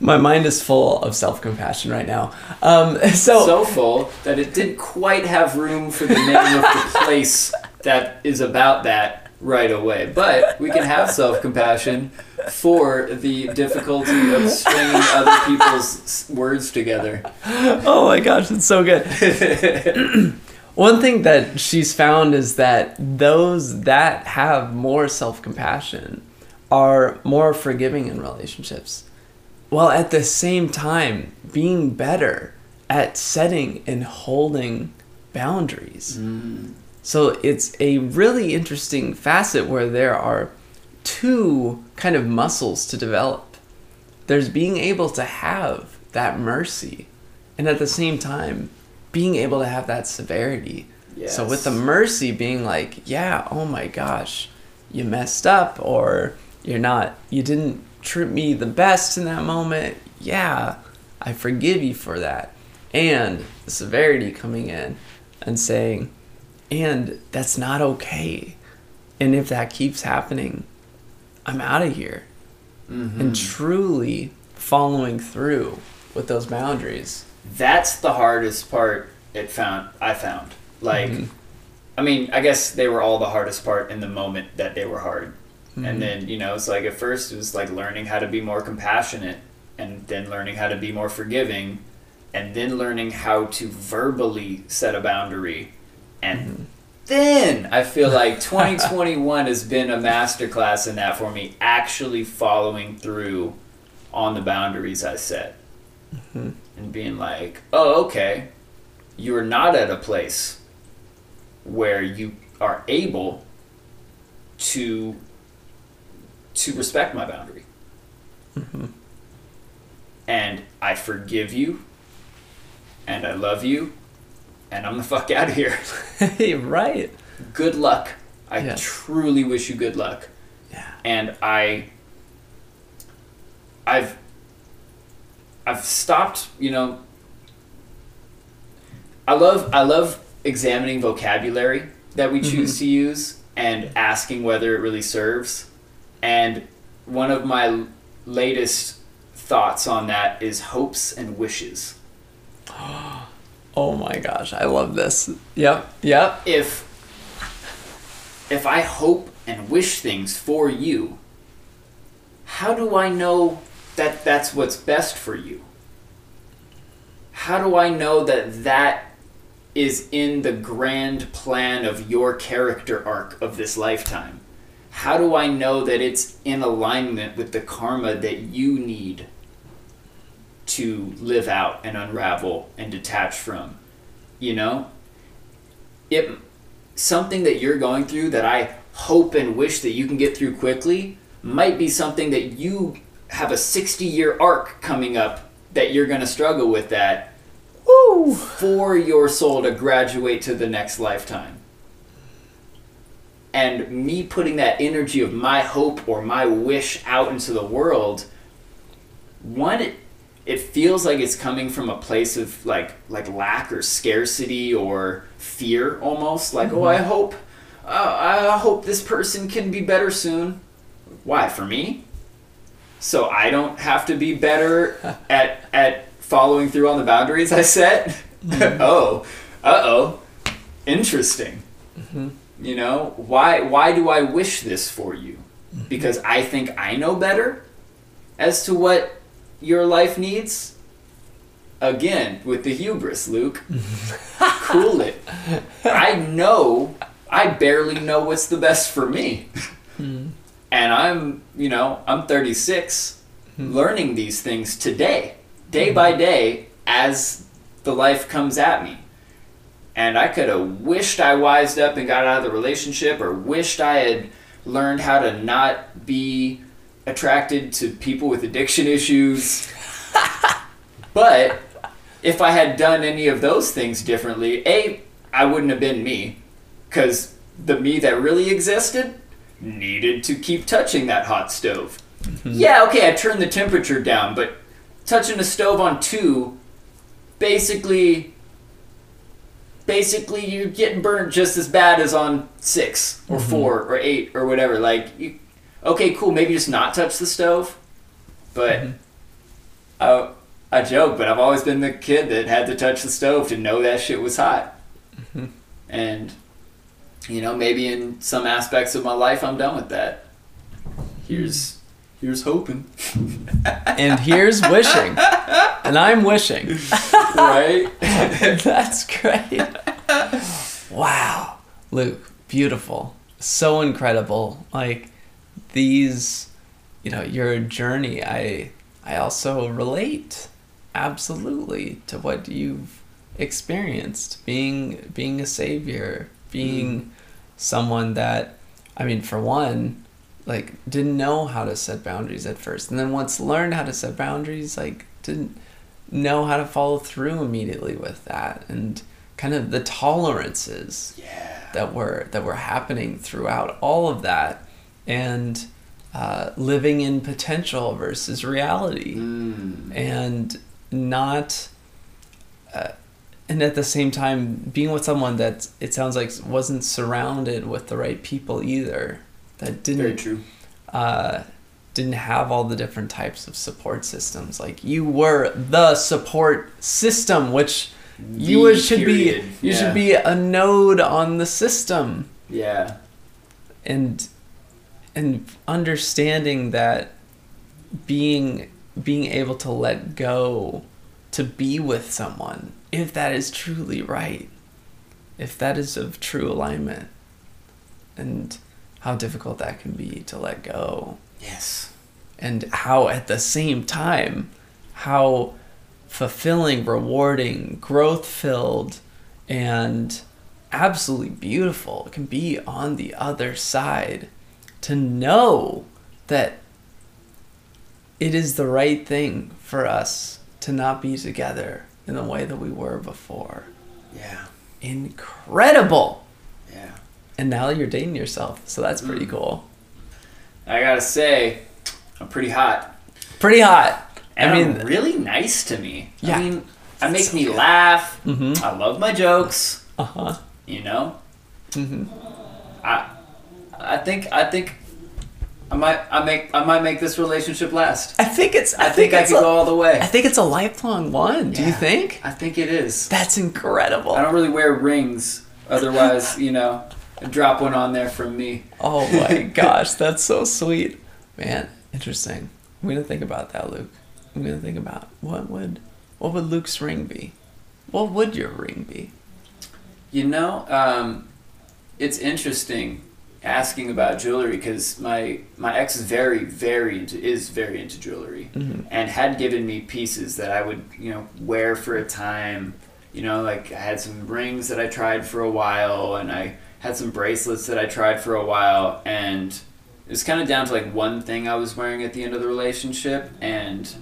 my mind is full of self compassion right now. Um, so, so full that it didn't quite have room for the name of the place that is about that right away. But we can have self compassion for the difficulty of stringing other people's words together. oh my gosh, it's so good. One thing that she's found is that those that have more self compassion are more forgiving in relationships, while at the same time being better at setting and holding boundaries. Mm. So it's a really interesting facet where there are two kind of muscles to develop. There's being able to have that mercy and at the same time being able to have that severity. So with the mercy being like, yeah, oh my gosh, you messed up or you're not you didn't treat me the best in that moment. Yeah, I forgive you for that. And the severity coming in and saying, and that's not okay. And if that keeps happening, I'm out of here. Mm-hmm. And truly following through with those boundaries. That's the hardest part it found I found. Like mm-hmm. I mean, I guess they were all the hardest part in the moment that they were hard. And mm-hmm. then, you know, it's like at first it was like learning how to be more compassionate and then learning how to be more forgiving and then learning how to verbally set a boundary. And mm-hmm. then I feel like 2021 has been a masterclass in that for me, actually following through on the boundaries I set. Mm-hmm. And being like, oh, okay, you're not at a place where you are able to to respect my boundary. Mm-hmm. And I forgive you, and I love you, and I'm the fuck out of here. right. Good luck. I Yeah. truly wish you good luck. Yeah. and I I've I've stopped, you know I love I love examining vocabulary that we choose mm-hmm. to use and asking whether it really serves. And one of my latest thoughts on that is hopes and wishes. Oh my gosh, I love this. Yep, yep. if if I hope and wish things for you, how do I know that that's what's best for you? How do I know that that is in the grand plan of your character arc of this lifetime? How do I know that it's in alignment with the karma that you need to live out and unravel and detach from? You know? it something that you're going through that I hope and wish that you can get through quickly might be something that you have a 60 year arc coming up that you're going to struggle with that for your soul to graduate to the next lifetime. And me putting that energy of my hope or my wish out into the world, one, it, it feels like it's coming from a place of like like lack or scarcity or fear almost. Like, oh, I hope, uh, I hope this person can be better soon. Why for me? So I don't have to be better at at following through on the boundaries I set. oh, uh oh, interesting. You know why? Why do I wish this for you? Mm-hmm. Because I think I know better as to what your life needs. Again, with the hubris, Luke. Mm-hmm. cool it. I know. I barely know what's the best for me. Hmm. And I'm, you know, I'm 36, hmm. learning these things today, day hmm. by day, as the life comes at me. And I could have wished I wised up and got out of the relationship, or wished I had learned how to not be attracted to people with addiction issues. but if I had done any of those things differently, A, I wouldn't have been me. Because the me that really existed needed to keep touching that hot stove. Mm-hmm. Yeah, okay, I turned the temperature down, but touching a stove on two, basically, basically you're getting burnt just as bad as on six or mhm. four or eight or whatever. Like, you, okay, cool, maybe just not touch the stove, but mhm. I, I joke, but I've always been the kid that had to touch the stove to know that shit was hot, mm-hmm. and you know, maybe in some aspects of my life, I'm done with that. Here's here's hoping, And here's wishing. And I'm wishing. right? That's great. Wow. Luke, beautiful. So incredible. Like these, you know, your journey, I I also relate absolutely to what you've experienced being being a savior, being mm. someone that I mean, for one, like didn't know how to set boundaries at first. And then once learned how to set boundaries, like didn't know how to follow through immediately with that and kind of the tolerances yeah. that were that were happening throughout all of that and uh, living in potential versus reality Mm. and not uh, and at the same time being with someone that it sounds like wasn't surrounded with the right people either that didn't Very true. uh, didn't have all the different types of support systems. Like you were the support system, which you The would- should period, be. You yeah. should be a node on the system, Yeah. and and understanding that being being able to let go to be with someone if that is truly right if that is of true alignment and how difficult that can be to let go Yes. and how at the same time how fulfilling rewarding growth filled and absolutely beautiful it can be on the other side to know that it is the right thing for us to not be together in the way that we were before Yeah. incredible. And now you're dating yourself so that's pretty Mm. cool I gotta say, I'm pretty hot. pretty hot And i mean are really nice to me. Yeah. I mean, I make so me good. laugh. Mhm. I love my jokes. uh-huh You know. Mm-hmm. I, I think I think I might I make I might make this relationship last. I think it's. I, I think I it's could go all the way. I think it's a lifelong one. Do you think? I think it is. That's incredible. I don't really wear rings, otherwise, you know, drop one on there from me. Oh my gosh, that's so sweet, man. Interesting. I'm gonna think about that, Luke. I'm gonna think about what would, what would Luke's ring be? What would your ring be? You know, um, it's interesting asking about jewelry because my my ex is very very into, is very into jewelry Mhm. and had given me pieces that I would you know wear for a time. You know, like I had some rings that I tried for a while, and I had some bracelets that I tried for a while, and it was kind of down to like one thing I was wearing at the end of the relationship, and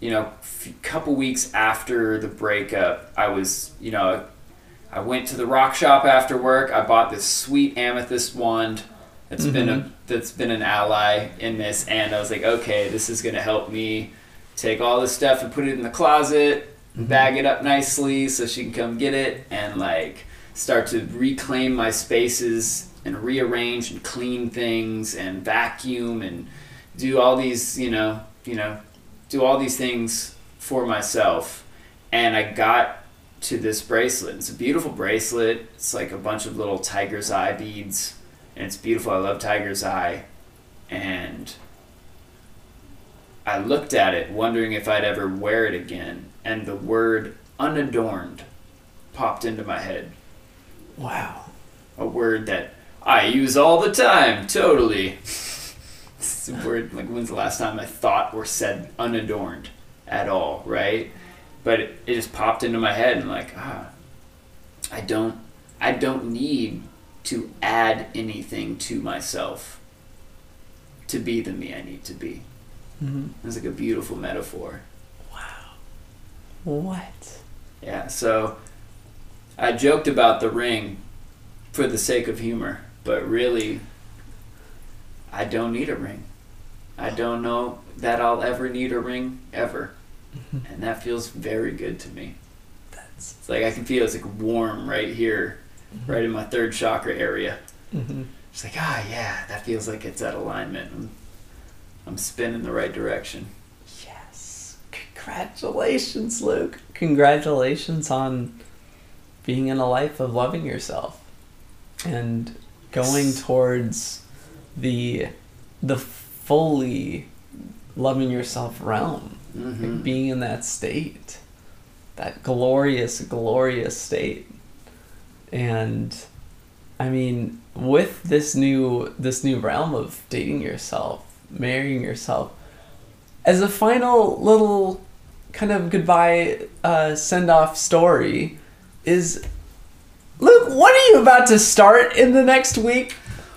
you know, a couple weeks after the breakup, I was, you know, I went to the rock shop after work. I bought this sweet amethyst wand that's been a mm-hmm. that's been an ally in this, and I was like, okay, this is gonna help me take all this stuff and put it in the closet, mm-hmm. bag it up nicely so she can come get it, and like start to reclaim my spaces and rearrange and clean things and vacuum and do all these, you know, you know, do all these things for myself. And I got to this bracelet. It's a beautiful bracelet. It's like a bunch of little tiger's eye beads, and it's beautiful. I love tiger's eye, and I looked at it, wondering if I'd ever wear it again, and the word unadorned popped into my head. Wow. A word that I use all the time, totally. it's a word, like, when's the last time I thought or said unadorned at all, right? But it, it just popped into my head, and like, ah, I don't, I don't need to add anything to myself to be the me I need to be. Mm-hmm. It's like a beautiful metaphor. Wow. What? Yeah, so I joked about the ring for the sake of humor, but really, I don't need a ring. I don't know that I'll ever need a ring ever, and that feels very good to me. That's. It's like I can feel it's like warm right here, right in my third chakra area. Mm-hmm. It's like ah yeah, that feels like it's at alignment. I'm, I'm spinning the right direction. Yes. Congratulations, Luke. Congratulations on being in a life of loving yourself and going towards the the fully loving yourself realm. Mm-hmm. Like being in that state. That glorious, glorious state. And I mean, with this new this new realm of dating yourself, marrying yourself, as a final little kind of goodbye uh, send off story, is Luke, what are you about to start in the next week?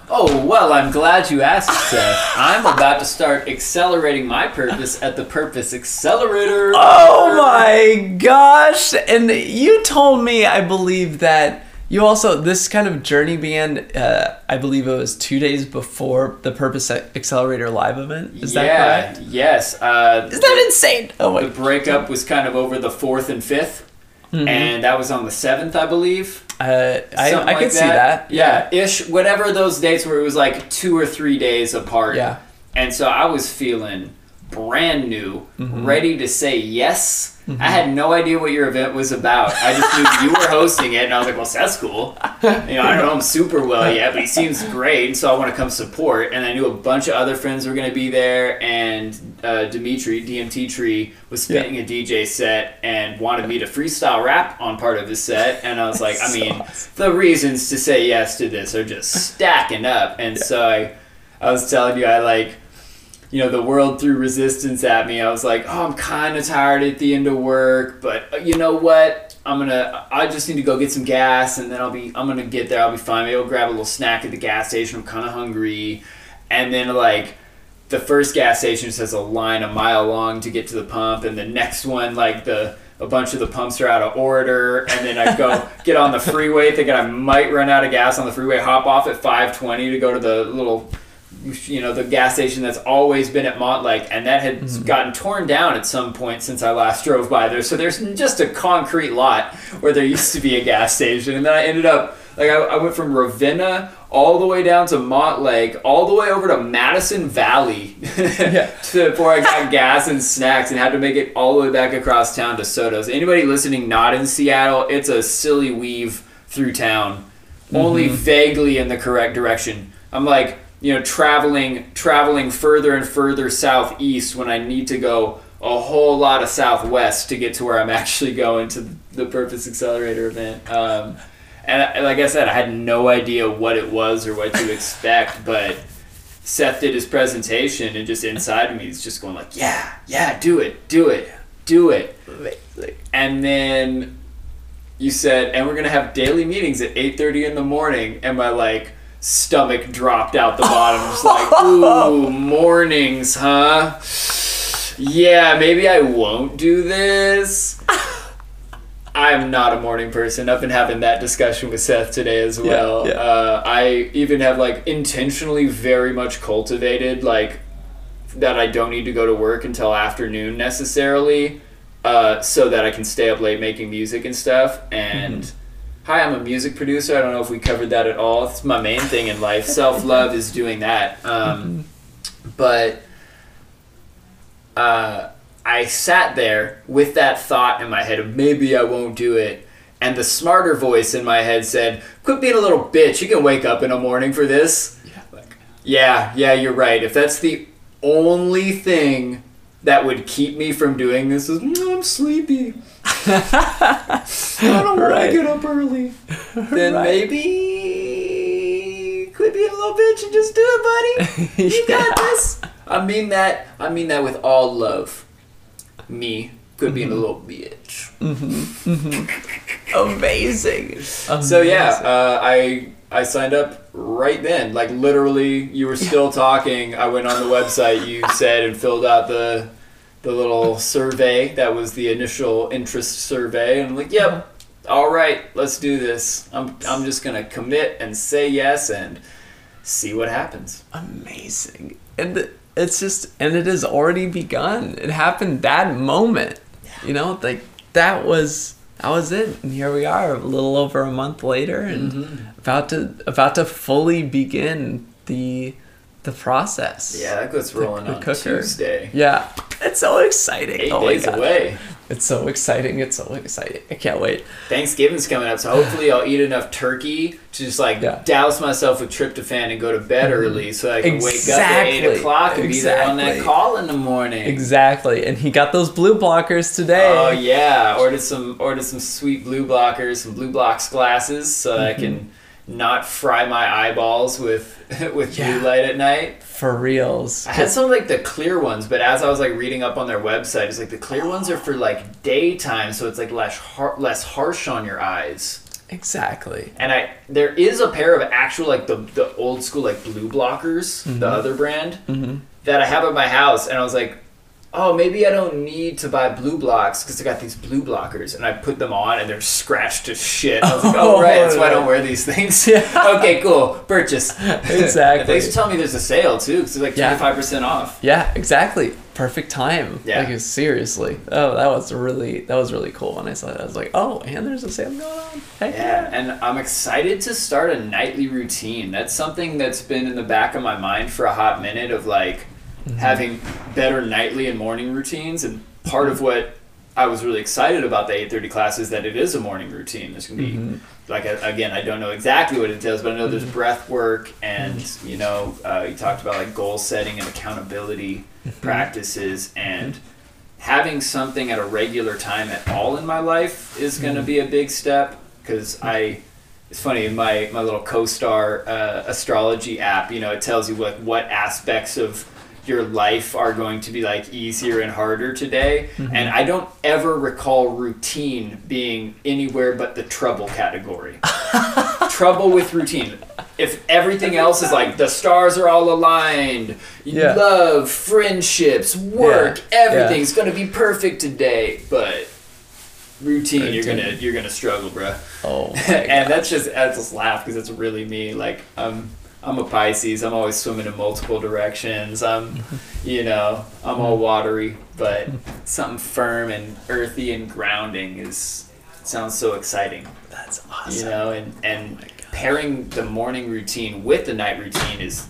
Oh, well, I'm glad you asked, Seth. I'm about to start accelerating my purpose at the Purpose Accelerator. Oh my gosh! And you told me, I believe that you also this kind of journey began. Uh, I believe it was two days before the Purpose Accelerator live event. Is yeah, that correct? yes. Uh, Is that insane? Oh my! the breakup was kind of over the 4th and 5th, and that was on the 7th, I believe. Uh, I I like could see that. Yeah, ish. Whatever those dates were, it was like two or three days apart. Yeah. And so I was feeling brand new, Mm-hmm. ready to say yes. I had no idea what your event was about. I just knew you were hosting it, and I was like, "Well, that's cool." You know, I don't know him super well yet, but he seems great, so I want to come support. And I knew a bunch of other friends were going to be there, and uh, Dimitri DMT Tree was spinning a DJ set and wanted me to freestyle rap on part of his set, and I was like, I So mean, awesome. the reasons to say yes to this are just stacking up, and so I, I was telling you, I like you know, the world threw resistance at me. I was like, oh, I'm kind of tired at the end of work, but uh, you know what? I'm gonna. I just need to go get some gas, and then I'll be. I'm gonna get there. I'll be fine. Maybe I'll grab a little snack at the gas station. I'm kind of hungry, and then like. The first gas station just has a line a mile long to get to the pump, and the next one, like the a bunch of the pumps are out of order, and then I go get on the freeway thinking I might run out of gas on the freeway. Hop off at 5:20 to go to the little you know the gas station that's always been at Montlake, and that had mm-hmm. gotten torn down at some point since I last drove by there. So there's just a concrete lot where there used to be a gas station, and then I ended up like I, I went from Ravenna all the way down to Montlake, all the way over to Madison Valley, to before I got gas and snacks, and had to make it all the way back across town to Soto's. Anybody listening not in Seattle, it's a silly weave through town, only vaguely in the correct direction. I'm like you know traveling traveling further and further southeast when I need to go a whole lot of southwest to get to where I'm actually going to the Purpose Accelerator event. Um, and like I said, I had no idea what it was or what to expect, but Seth did his presentation, and just inside of me, he's just going like, "Yeah, yeah, do it, do it, do it." And then you said, and we're gonna have daily meetings at eight thirty in the morning, and my like stomach dropped out the bottom. Just like, ooh, mornings, huh? yeah, maybe I won't do this. I'm not a morning person. I've been having that discussion with Seth today as well. yeah. Uh, I even have like intentionally very much cultivated like that I don't need to go to work until afternoon necessarily, uh, so that I can stay up late making music and stuff. And hi, I'm a music producer. I don't know if we covered that at all. It's my main thing in life. Self love is doing that. Um, but uh, I sat there with that thought in my head of maybe I won't do it. And the smarter voice in my head said, Quit being a little bitch. You can wake up in the morning for this. Yeah. Like, yeah, yeah, you're right. If that's the only thing that would keep me from doing this is "Mm, I'm sleepy. I don't want Right. to get up early. Then Right. maybe quit being a little bitch and just do it, buddy. You got this. I mean that. I mean that with all love. Me could be a Mm-hmm. little bitch. Amazing. So yeah, uh, I I signed up right then. Like literally, you were still talking. I went on the website you said and filled out the the little survey. That was the initial interest survey, and I'm like, yep. All right, let's do this. I'm I'm just gonna commit and say yes and see what happens. amazing. And it's just, and it has already begun. It happened that moment. You know, like that was that was it. And here we are, a little over a month later, and Mm-hmm. about to about to fully begin the the process. Yeah, that gets rolling the on cooker. Tuesday. Yeah, it's so exciting. Eight oh days away. It's so exciting. It's so exciting. I can't wait. Thanksgiving's coming up, so hopefully I'll eat enough turkey to just like Yeah. douse myself with tryptophan and go to bed mm-hmm. early, so I can wake up at eight o'clock and be there on that call in the morning. Exactly. And he got those blue blockers today. Oh yeah, ordered some ordered some sweet blue blockers, some blue blocks glasses, so that I can mm-hmm. Not fry my eyeballs with with Yeah. blue light at night. For reals. I had some of, like the clear ones, but as I was like reading up on their website, it's like the clear ones are for like daytime, so it's like less har- less harsh on your eyes. Exactly. And I there is a pair of actual like the the old school like blue blockers, the mm-hmm. other brand mm-hmm. that I have at my house, and I was like, oh maybe I don't need to buy blue blocks because I got these blue blockers, and I put them on and they're scratched to shit. I was like, oh right, that's why I don't wear these things. Yeah. okay, cool, purchase. Exactly. Thanks for telling me there's a sale too, because it's like twenty five percent off. Yeah, exactly. Perfect time. Yeah. Like seriously. Oh, that was really that was really cool when I saw that. I was like, oh, and there's a sale going on. Heck Yeah, and I'm excited to start a nightly routine. That's something that's been in the back of my mind for a hot minute of like Mm-hmm. having better nightly and morning routines. And part of what I was really excited about the 8:30 class is that it is a morning routine. There's gonna be mm-hmm. like again, I don't know exactly what it entails, but I know there's mm-hmm. breath work and you know uh, you talked about like goal setting and accountability practices and having something at a regular time at all in my life is going to be a big step because I it's funny in my my little co-star uh, astrology app you know it tells you what what aspects of your life are going to be like easier and harder today. And I don't ever recall routine being anywhere but the trouble category. Trouble with routine. If everything else is like the stars are all aligned Yeah. love friendships work Yeah. everything's gonna be perfect today. But routine, you're gonna you're gonna struggle bruh. Oh. and that's just I just laugh because it's really me. Like i'm i'm a pisces. I'm always swimming in multiple directions. I'm you know i'm all watery but something firm and earthy and grounding is sounds so exciting. That's awesome. you know and and God. pairing the morning routine with the night routine is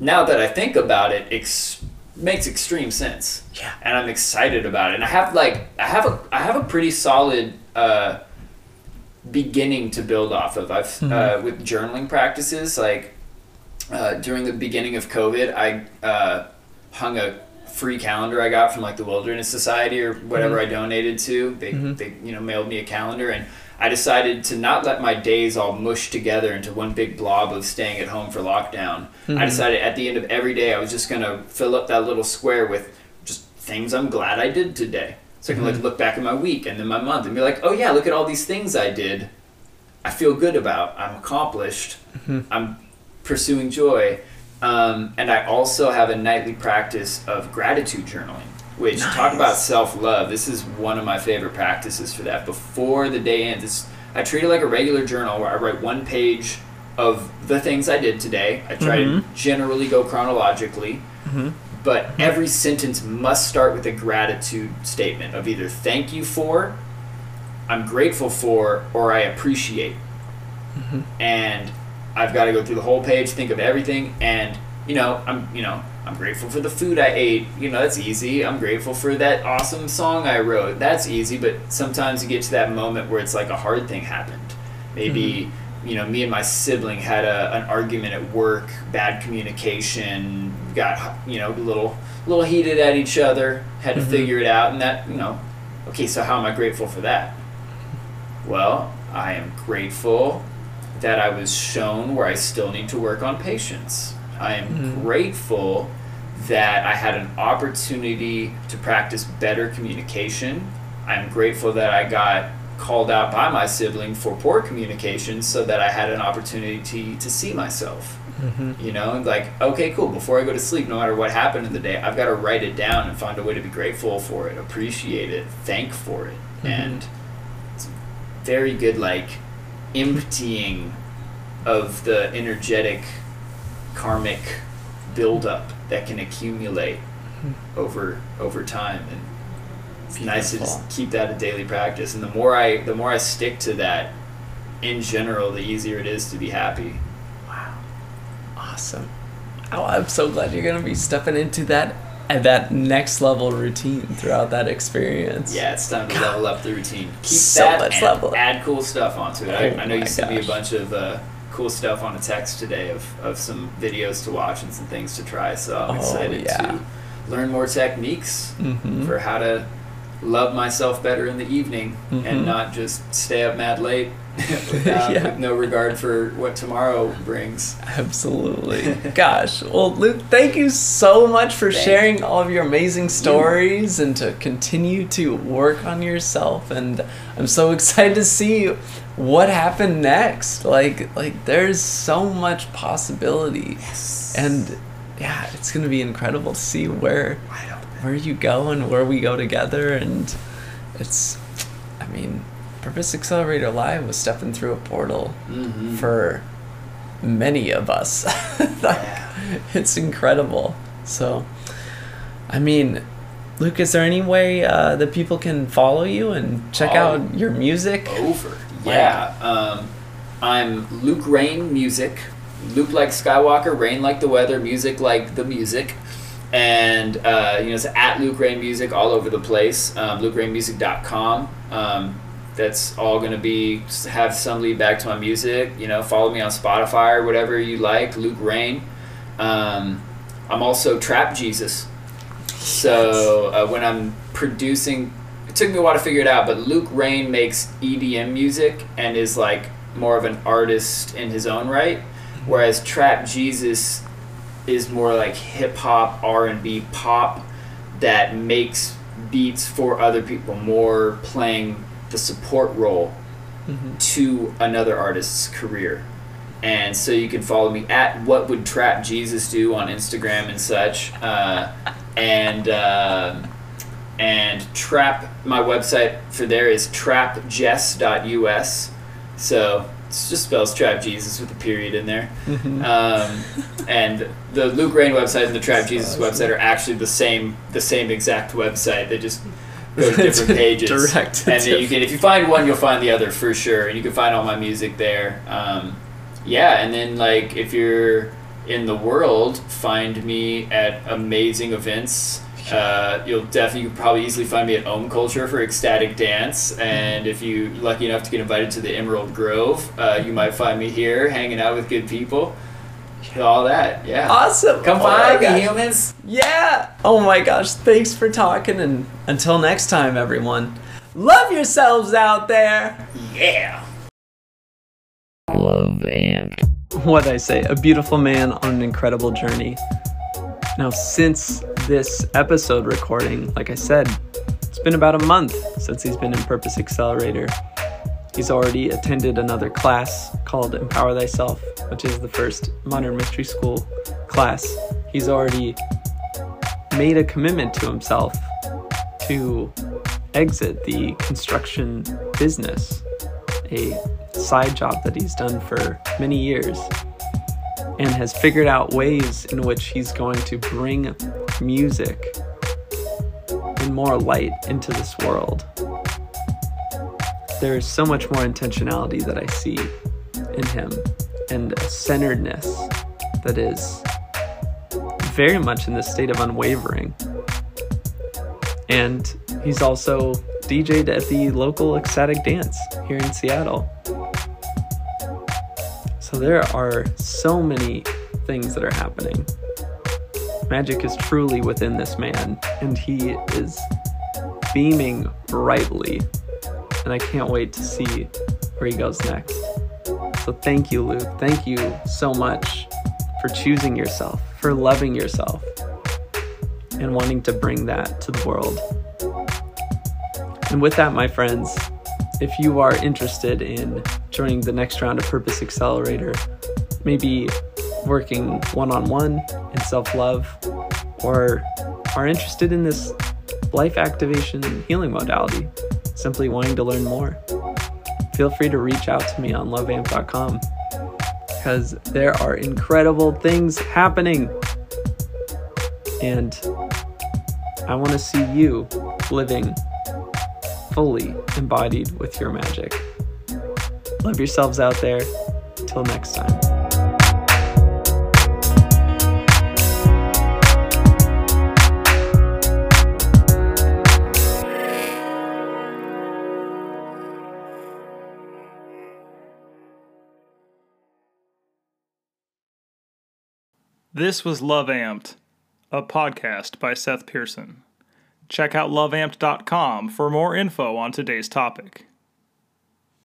now that i think about it ex- makes extreme sense. Yeah. and i'm excited about it. And i have like i have a i have a pretty solid uh beginning to build off of. I've uh, with journaling practices like uh, during the beginning of covid i uh, hung a free calendar i got from like the wilderness society or whatever mm-hmm. i donated to. They, mm-hmm. they you know mailed me a calendar and i decided to not let my days all mush together into one big blob of staying at home for lockdown. I mm-hmm. decided at the end of every day i was just going to fill up that little square with just things i'm glad i did today. So i can like look back at my week and then my month and be like oh yeah look at all these things i did. I feel good about. I'm accomplished. I'm pursuing joy um, and i also have a nightly practice of gratitude journaling which talk about self love. This is one of my favorite practices for that. Before the day ends, it's, I treat it like a regular journal where I write one page of the things I did today. I try to mm-hmm. generally go chronologically, mm-hmm. but every sentence must start with a gratitude statement of either thank you for, I'm grateful for, or I appreciate. Mm-hmm. And I've got to go through the whole page, think of everything, and you know, I'm you know, I'm grateful for the food I ate. You know, that's easy. I'm grateful for that awesome song I wrote. That's easy, but sometimes you get to that moment where it's like a hard thing happened. Maybe, mm-hmm. you know, me and my sibling had a, an argument at work, bad communication, got, you know, a little little heated at each other, had to mm-hmm. figure it out and that, you know, okay, so how am I grateful for that? Well, I am grateful that I was shown where I still need to work on patience. I am hmm. grateful that I had an opportunity to practice better communication. I'm grateful that I got called out by my sibling for poor communication so that I had an opportunity to see myself. Mm-hmm. You know, and like, okay, cool, before I go to sleep, no matter what happened in the day, I've got to write it down and find a way to be grateful for it, appreciate it, thank for it. Mm-hmm. And it's very good, like, emptying of the energetic karmic buildup that can accumulate mm-hmm. over over time. And it's nice to just keep that a daily practice. And the more i the more i stick to that in general the easier it is to be happy. Wow. Awesome. Oh, I'm so glad you're gonna be stepping into that at that next level routine throughout that experience. yeah it's time to level up the routine keep So that much and level add cool stuff onto it Oh I, I know you sent me a bunch of uh, cool stuff on a text today of, of some videos to watch and some things to try so i'm Oh, excited yeah. to learn more techniques Mhm. for how to love myself better in the evening Mhm. and not just stay up mad late without, uh, Yeah. with no regard for what tomorrow brings. Absolutely. Gosh. Well, Luke, thank you so much for Thank sharing all of your amazing stories and to continue to work on yourself. And I'm so excited to see what happened next. Like, like there's so much possibility. Yes. And yeah, it's going to be incredible to see where where you go and where we go together and it's I mean, Purpose Accelerator Live was stepping through a portal Mhm. for many of us. Like, Yeah. It's incredible. So, I mean, Luke, is there any way uh, that people can follow you and check Oh. out your music? over. Yeah. Um, I'm Luke Rain Music. Luke like Skywalker, Rain like the weather, music like the music. And, uh, you know, it's at Luke Rain Music all over the place. Um, LukeRainMusic.com. Um, that's all going to be, have some lead back to my music. You know, follow me on Spotify or whatever you like, Luke Rain. Um, I'm also Trap Jesus. So uh, when I'm producing, it took me a while to figure it out, but Luke Rain makes EDM music and is like more of an artist in his own right, whereas Trap Jesus is more like hip hop, R and B, pop that makes beats for other people, more playing the support role to another artist's career. And so you can follow me at What Would Trap Jesus Do on Instagram and such. Uh, and uh, and trap my website for there is trapjes.us. So it just spells trap Jesus with a period in there. Um, and the Luke Rain website and the Trap Jesus website are actually the same the same exact website. They just different pages. Direct and then you can if you find one, you'll find the other for sure. And you can find all my music there. Um, yeah, and then like if you're in the world, find me at amazing events. Uh, you'll definitely you probably easily find me at Ohm Culture for ecstatic dance, and if you are lucky enough to get invited to the Emerald Grove, uh, you might find me here hanging out with good people. All that, yeah. Awesome. Come Oh my find me, humans. Yeah. Oh my gosh. Thanks for talking. And until next time, everyone, love yourselves out there. Yeah. Love and What I say, a beautiful man on an incredible journey. Now, since this episode recording, like I said, it's been about a month since he's been in Purpose Accelerator. He's already attended another class called Empower Thyself, which is the first Modern Mystery School class. He's already made a commitment to himself to exit the construction business, a side job that he's done for many years, and has figured out ways in which he's going to bring music and more light into this world. There's so much more intentionality that I see in him and centeredness that is very much in this state of unwavering. And he's also DJ'd at the local ecstatic dance here in Seattle. So there are so many things that are happening. Magic is truly within this man, and he is beaming brightly. And I can't wait to see where he goes next. So thank you, Luke. Thank you so much for choosing yourself, for loving yourself, and wanting to bring that to the world. And with that, my friends, if you are interested in joining the next round of Purpose Accelerator, maybe working one on one in self love, or are interested in this life activation healing modality, simply wanting to learn more, feel free to reach out to me on loveamped.com because there are incredible things happening. And I want to see you living fully embodied with your magic. Love yourselves out there. Till next time. This was Love Amped, a podcast by Seth Pearson. Check out loveamped.com for more info on today's topic.